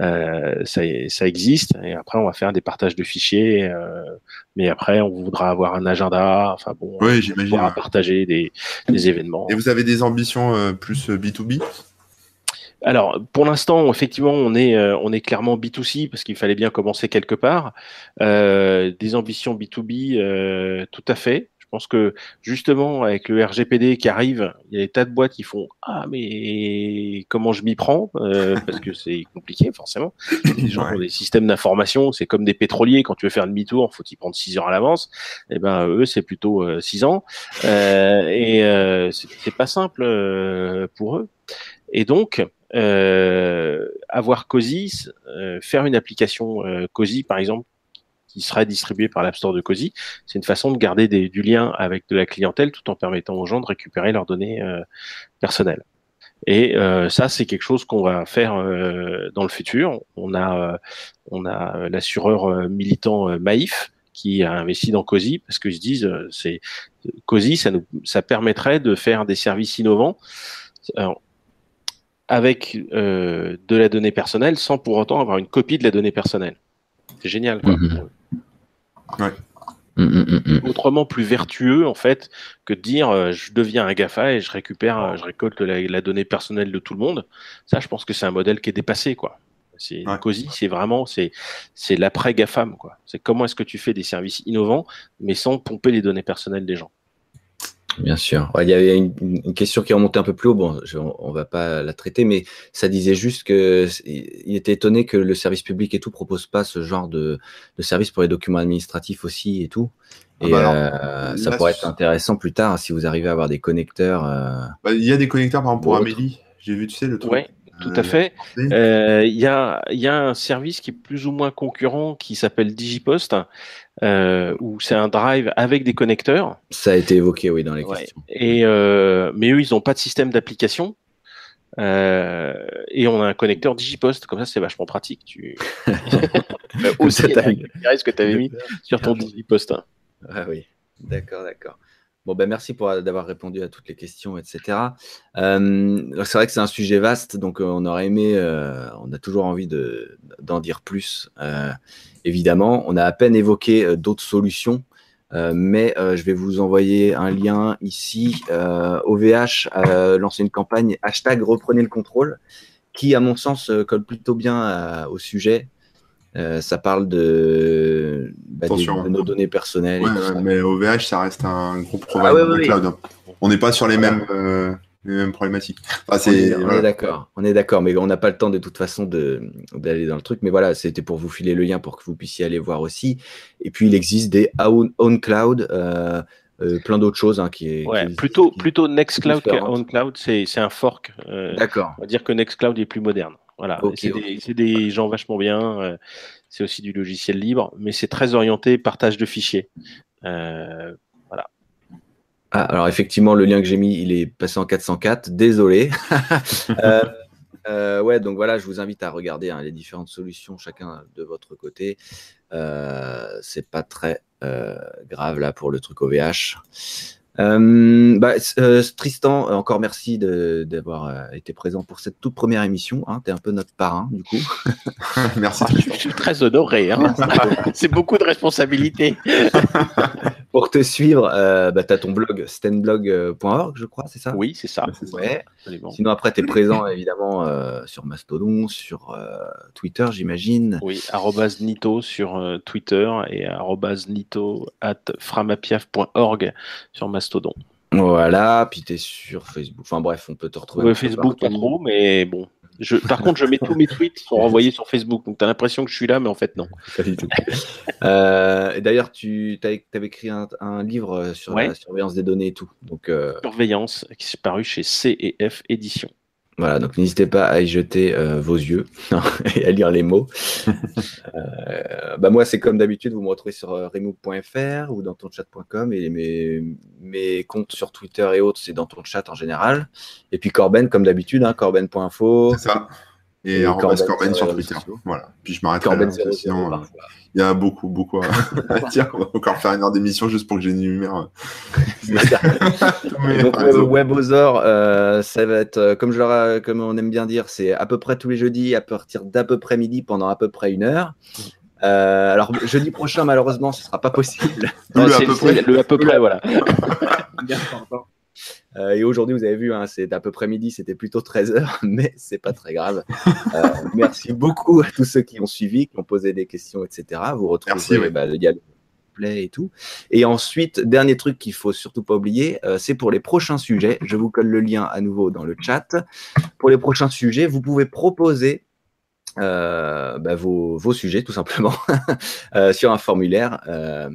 euh, ça, ça existe. Et après, on va faire des partages de fichiers. euh, mais après, on voudra avoir un agenda. Enfin bon, Oui, on pourra ouais. partager des, des événements. Et vous avez des ambitions euh, plus euh, B2B Alors, pour l'instant, effectivement, on est, euh, on est clairement B2C parce qu'il fallait bien commencer quelque part. Euh, des ambitions B2B, euh, tout à fait. Je pense que justement, avec le RGPD qui arrive, il y a des tas de boîtes qui font Ah, mais comment je m'y prends? Euh, Parce que c'est compliqué, forcément. Les gens Ouais. ont des systèmes d'information, c'est comme des pétroliers. Quand tu veux faire un demi-tour, faut y prendre 6 heures à l'avance. Et ben, eux, c'est plutôt 6 ans. Euh, et euh, c'est pas simple euh, pour eux. Et donc, euh, avoir Cozy, euh, faire une application euh, Cozy, par exemple, qui serait distribuée par l'App Store de Cozy, c'est une façon de garder des- du lien avec de la clientèle tout en permettant aux gens de récupérer leurs données euh, personnelles. Et euh, ça, c'est quelque chose qu'on va faire euh, dans le futur. On a, euh, on a l'assureur euh, militant Maïf qui a investi dans Cozy parce que se disent, c'est Cozy, ça nous, ça permettrait de faire des services innovants. Avec euh, de la donnée personnelle sans pour autant avoir une copie de la donnée personnelle. C'est génial. Quoi. Mhm. Mm, mm, mm. Autrement plus vertueux en fait que de dire euh, je deviens un GAFA et je récupère, euh, je récolte la, la donnée personnelle de tout le monde. Ça, je pense que c'est un modèle qui est dépassé quoi. C'est Ouais. C'est vraiment c'est c'est l'après GAFAM quoi. C'est comment est-ce que tu fais des services innovants mais sans pomper les données personnelles des gens. Bien sûr. Ouais, Il y avait une, une question qui remontait un peu plus haut. Bon, je- on va pas la traiter, mais ça disait juste que c- il était étonné que le service public et tout propose pas ce genre de, de service pour les documents administratifs aussi et tout. Ah Et bah alors, euh, ça pourrait être intéressant plus tard si vous arrivez à avoir des connecteurs. euh, Bah, Il y a des connecteurs par exemple pour. Amélie. J'ai vu, tu sais, le truc. Ouais, tout Euh, à fait. Euh, Il y, a, il y a un service qui est plus ou moins concurrent qui s'appelle Digipost, euh, où c'est un drive avec des connecteurs. Ça a été évoqué, oui, dans les Ouais. questions. Et euh, mais eux, ils n'ont pas de système d'application. Et on a un connecteur Digipost, comme ça c'est vachement pratique. Tu aussi tu avais mis sur ton Digipost. Ah oui, d'accord, d'accord. Bon, ben merci pour d'avoir répondu à toutes les questions, etc. Euh, c'est vrai que c'est un sujet vaste, donc on aurait aimé, on a toujours envie d'en dire plus. évidemment, on a à peine évoqué d'autres solutions. mais je vais vous envoyer un lien ici. OVH a lancé une campagne hashtag reprenez le contrôle qui, à mon sens, colle plutôt bien au sujet. Euh, ça parle de, bah, de, nos données personnelles. mais OVH, ça reste un gros ah problème cloud. On n'est pas sur les mêmes, euh, les mêmes problématiques. on est, d'accord, on est d'accord, mais on n'a pas le temps de toute façon d'aller dans le truc. Mais voilà, c'était pour vous filer le lien pour que vous puissiez aller voir aussi. Et puis, il existe des own, cloud. Euh, plein d'autres choses hein, qui est ouais, plutôt plutôt Nextcloud qu'OwnCloud c'est un fork d'accord on va dire que Nextcloud est plus moderne voilà, c'est des, gens vachement bien. Euh, c'est aussi du logiciel libre, mais c'est très orienté partage de fichiers. Euh, voilà. Ah, alors effectivement, le lien que j'ai mis, il est passé en 404. Désolé. Euh, ouais, donc voilà, je vous invite à regarder hein, les différentes solutions, chacun de votre côté. c'est pas très grave là pour le truc OVH. Euh, bah, euh, Tristan, encore merci d'avoir euh, été présent pour cette toute première émission. Hein. tu es un peu notre parrain, du coup. merci. Je suis très honoré. Hein. C'est beaucoup de responsabilités. pour te suivre, euh, bah, tu as ton blog stenblog.org, je crois, c'est ça? Oui, c'est ça. Ouais. Sinon, après, tu es présent évidemment euh, sur Mastodon, sur euh, Twitter, j'imagine. Oui, Nito sur Twitter et Nito at framapiaf.org sur Mastodon. Voilà, puis tu es sur Facebook. Enfin bref, on peut te retrouver. Facebook, pas trop, mais bon, par contre, je mets tous mes tweets sont renvoyés sur Facebook. Donc, tu as l'impression que je suis là, mais en fait, non. euh, D'ailleurs, tu avais, écrit un, livre euh, sur la surveillance des données et tout. Donc, euh... Surveillance, qui s'est paru chez CF Éditions. Voilà, donc n'hésitez pas à y jeter euh, vos yeux et à lire les mots. euh, bah moi, c'est comme d'habitude, vous me retrouvez sur euh, remove.fr ou dans tonchat.com et mes, mes comptes sur Twitter et autres, c'est dans ton chat en général. Et puis Corben, comme d'habitude, hein, corben.info. C'est ça et, Corben, Corben sur Twitter. Voilà. Puis je m'arrêterai là. Sinon, euh, il y a beaucoup, beaucoup à dire. On va encore faire une heure d'émission juste pour que j'énumère. Donc, WebOzor, euh, ça va être, euh, comme, je comme on aime bien dire, c'est à peu près tous les jeudis à partir d'à peu près midi pendant à peu près une heure. Euh, alors, jeudi prochain, malheureusement, ce ne sera pas possible. le, à peu près. le à peu près, voilà. Euh, et aujourd'hui, vous avez vu, hein, c'est à peu près midi, c'était plutôt 13h, mais c'est pas très grave. Euh, merci beaucoup à tous ceux qui ont suivi, qui ont posé des questions, etc. Vous retrouvez bah, le dialogue play et tout. Et ensuite, dernier truc qu'il faut surtout pas oublier, euh, c'est pour les prochains sujets. Je vous colle le lien à nouveau dans le chat. Pour les prochains sujets, vous pouvez proposer euh, bah, vos, vos, sujets tout simplement euh, sur un formulaire. Euh,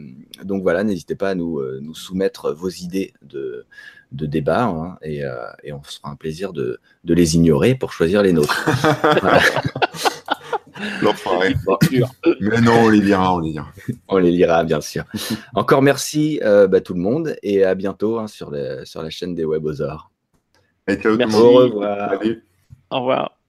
donc voilà, n'hésitez pas à nous, nous, soumettre vos idées de, de débat hein, et, et, on fera un plaisir de, de, les ignorer pour choisir les nôtres. Mais non, on les lira, on les lira. on les lira, bien sûr. Encore merci bah, tout le monde et à bientôt hein, sur, sur la chaîne des Webosaures. Merci. Au revoir. Au revoir.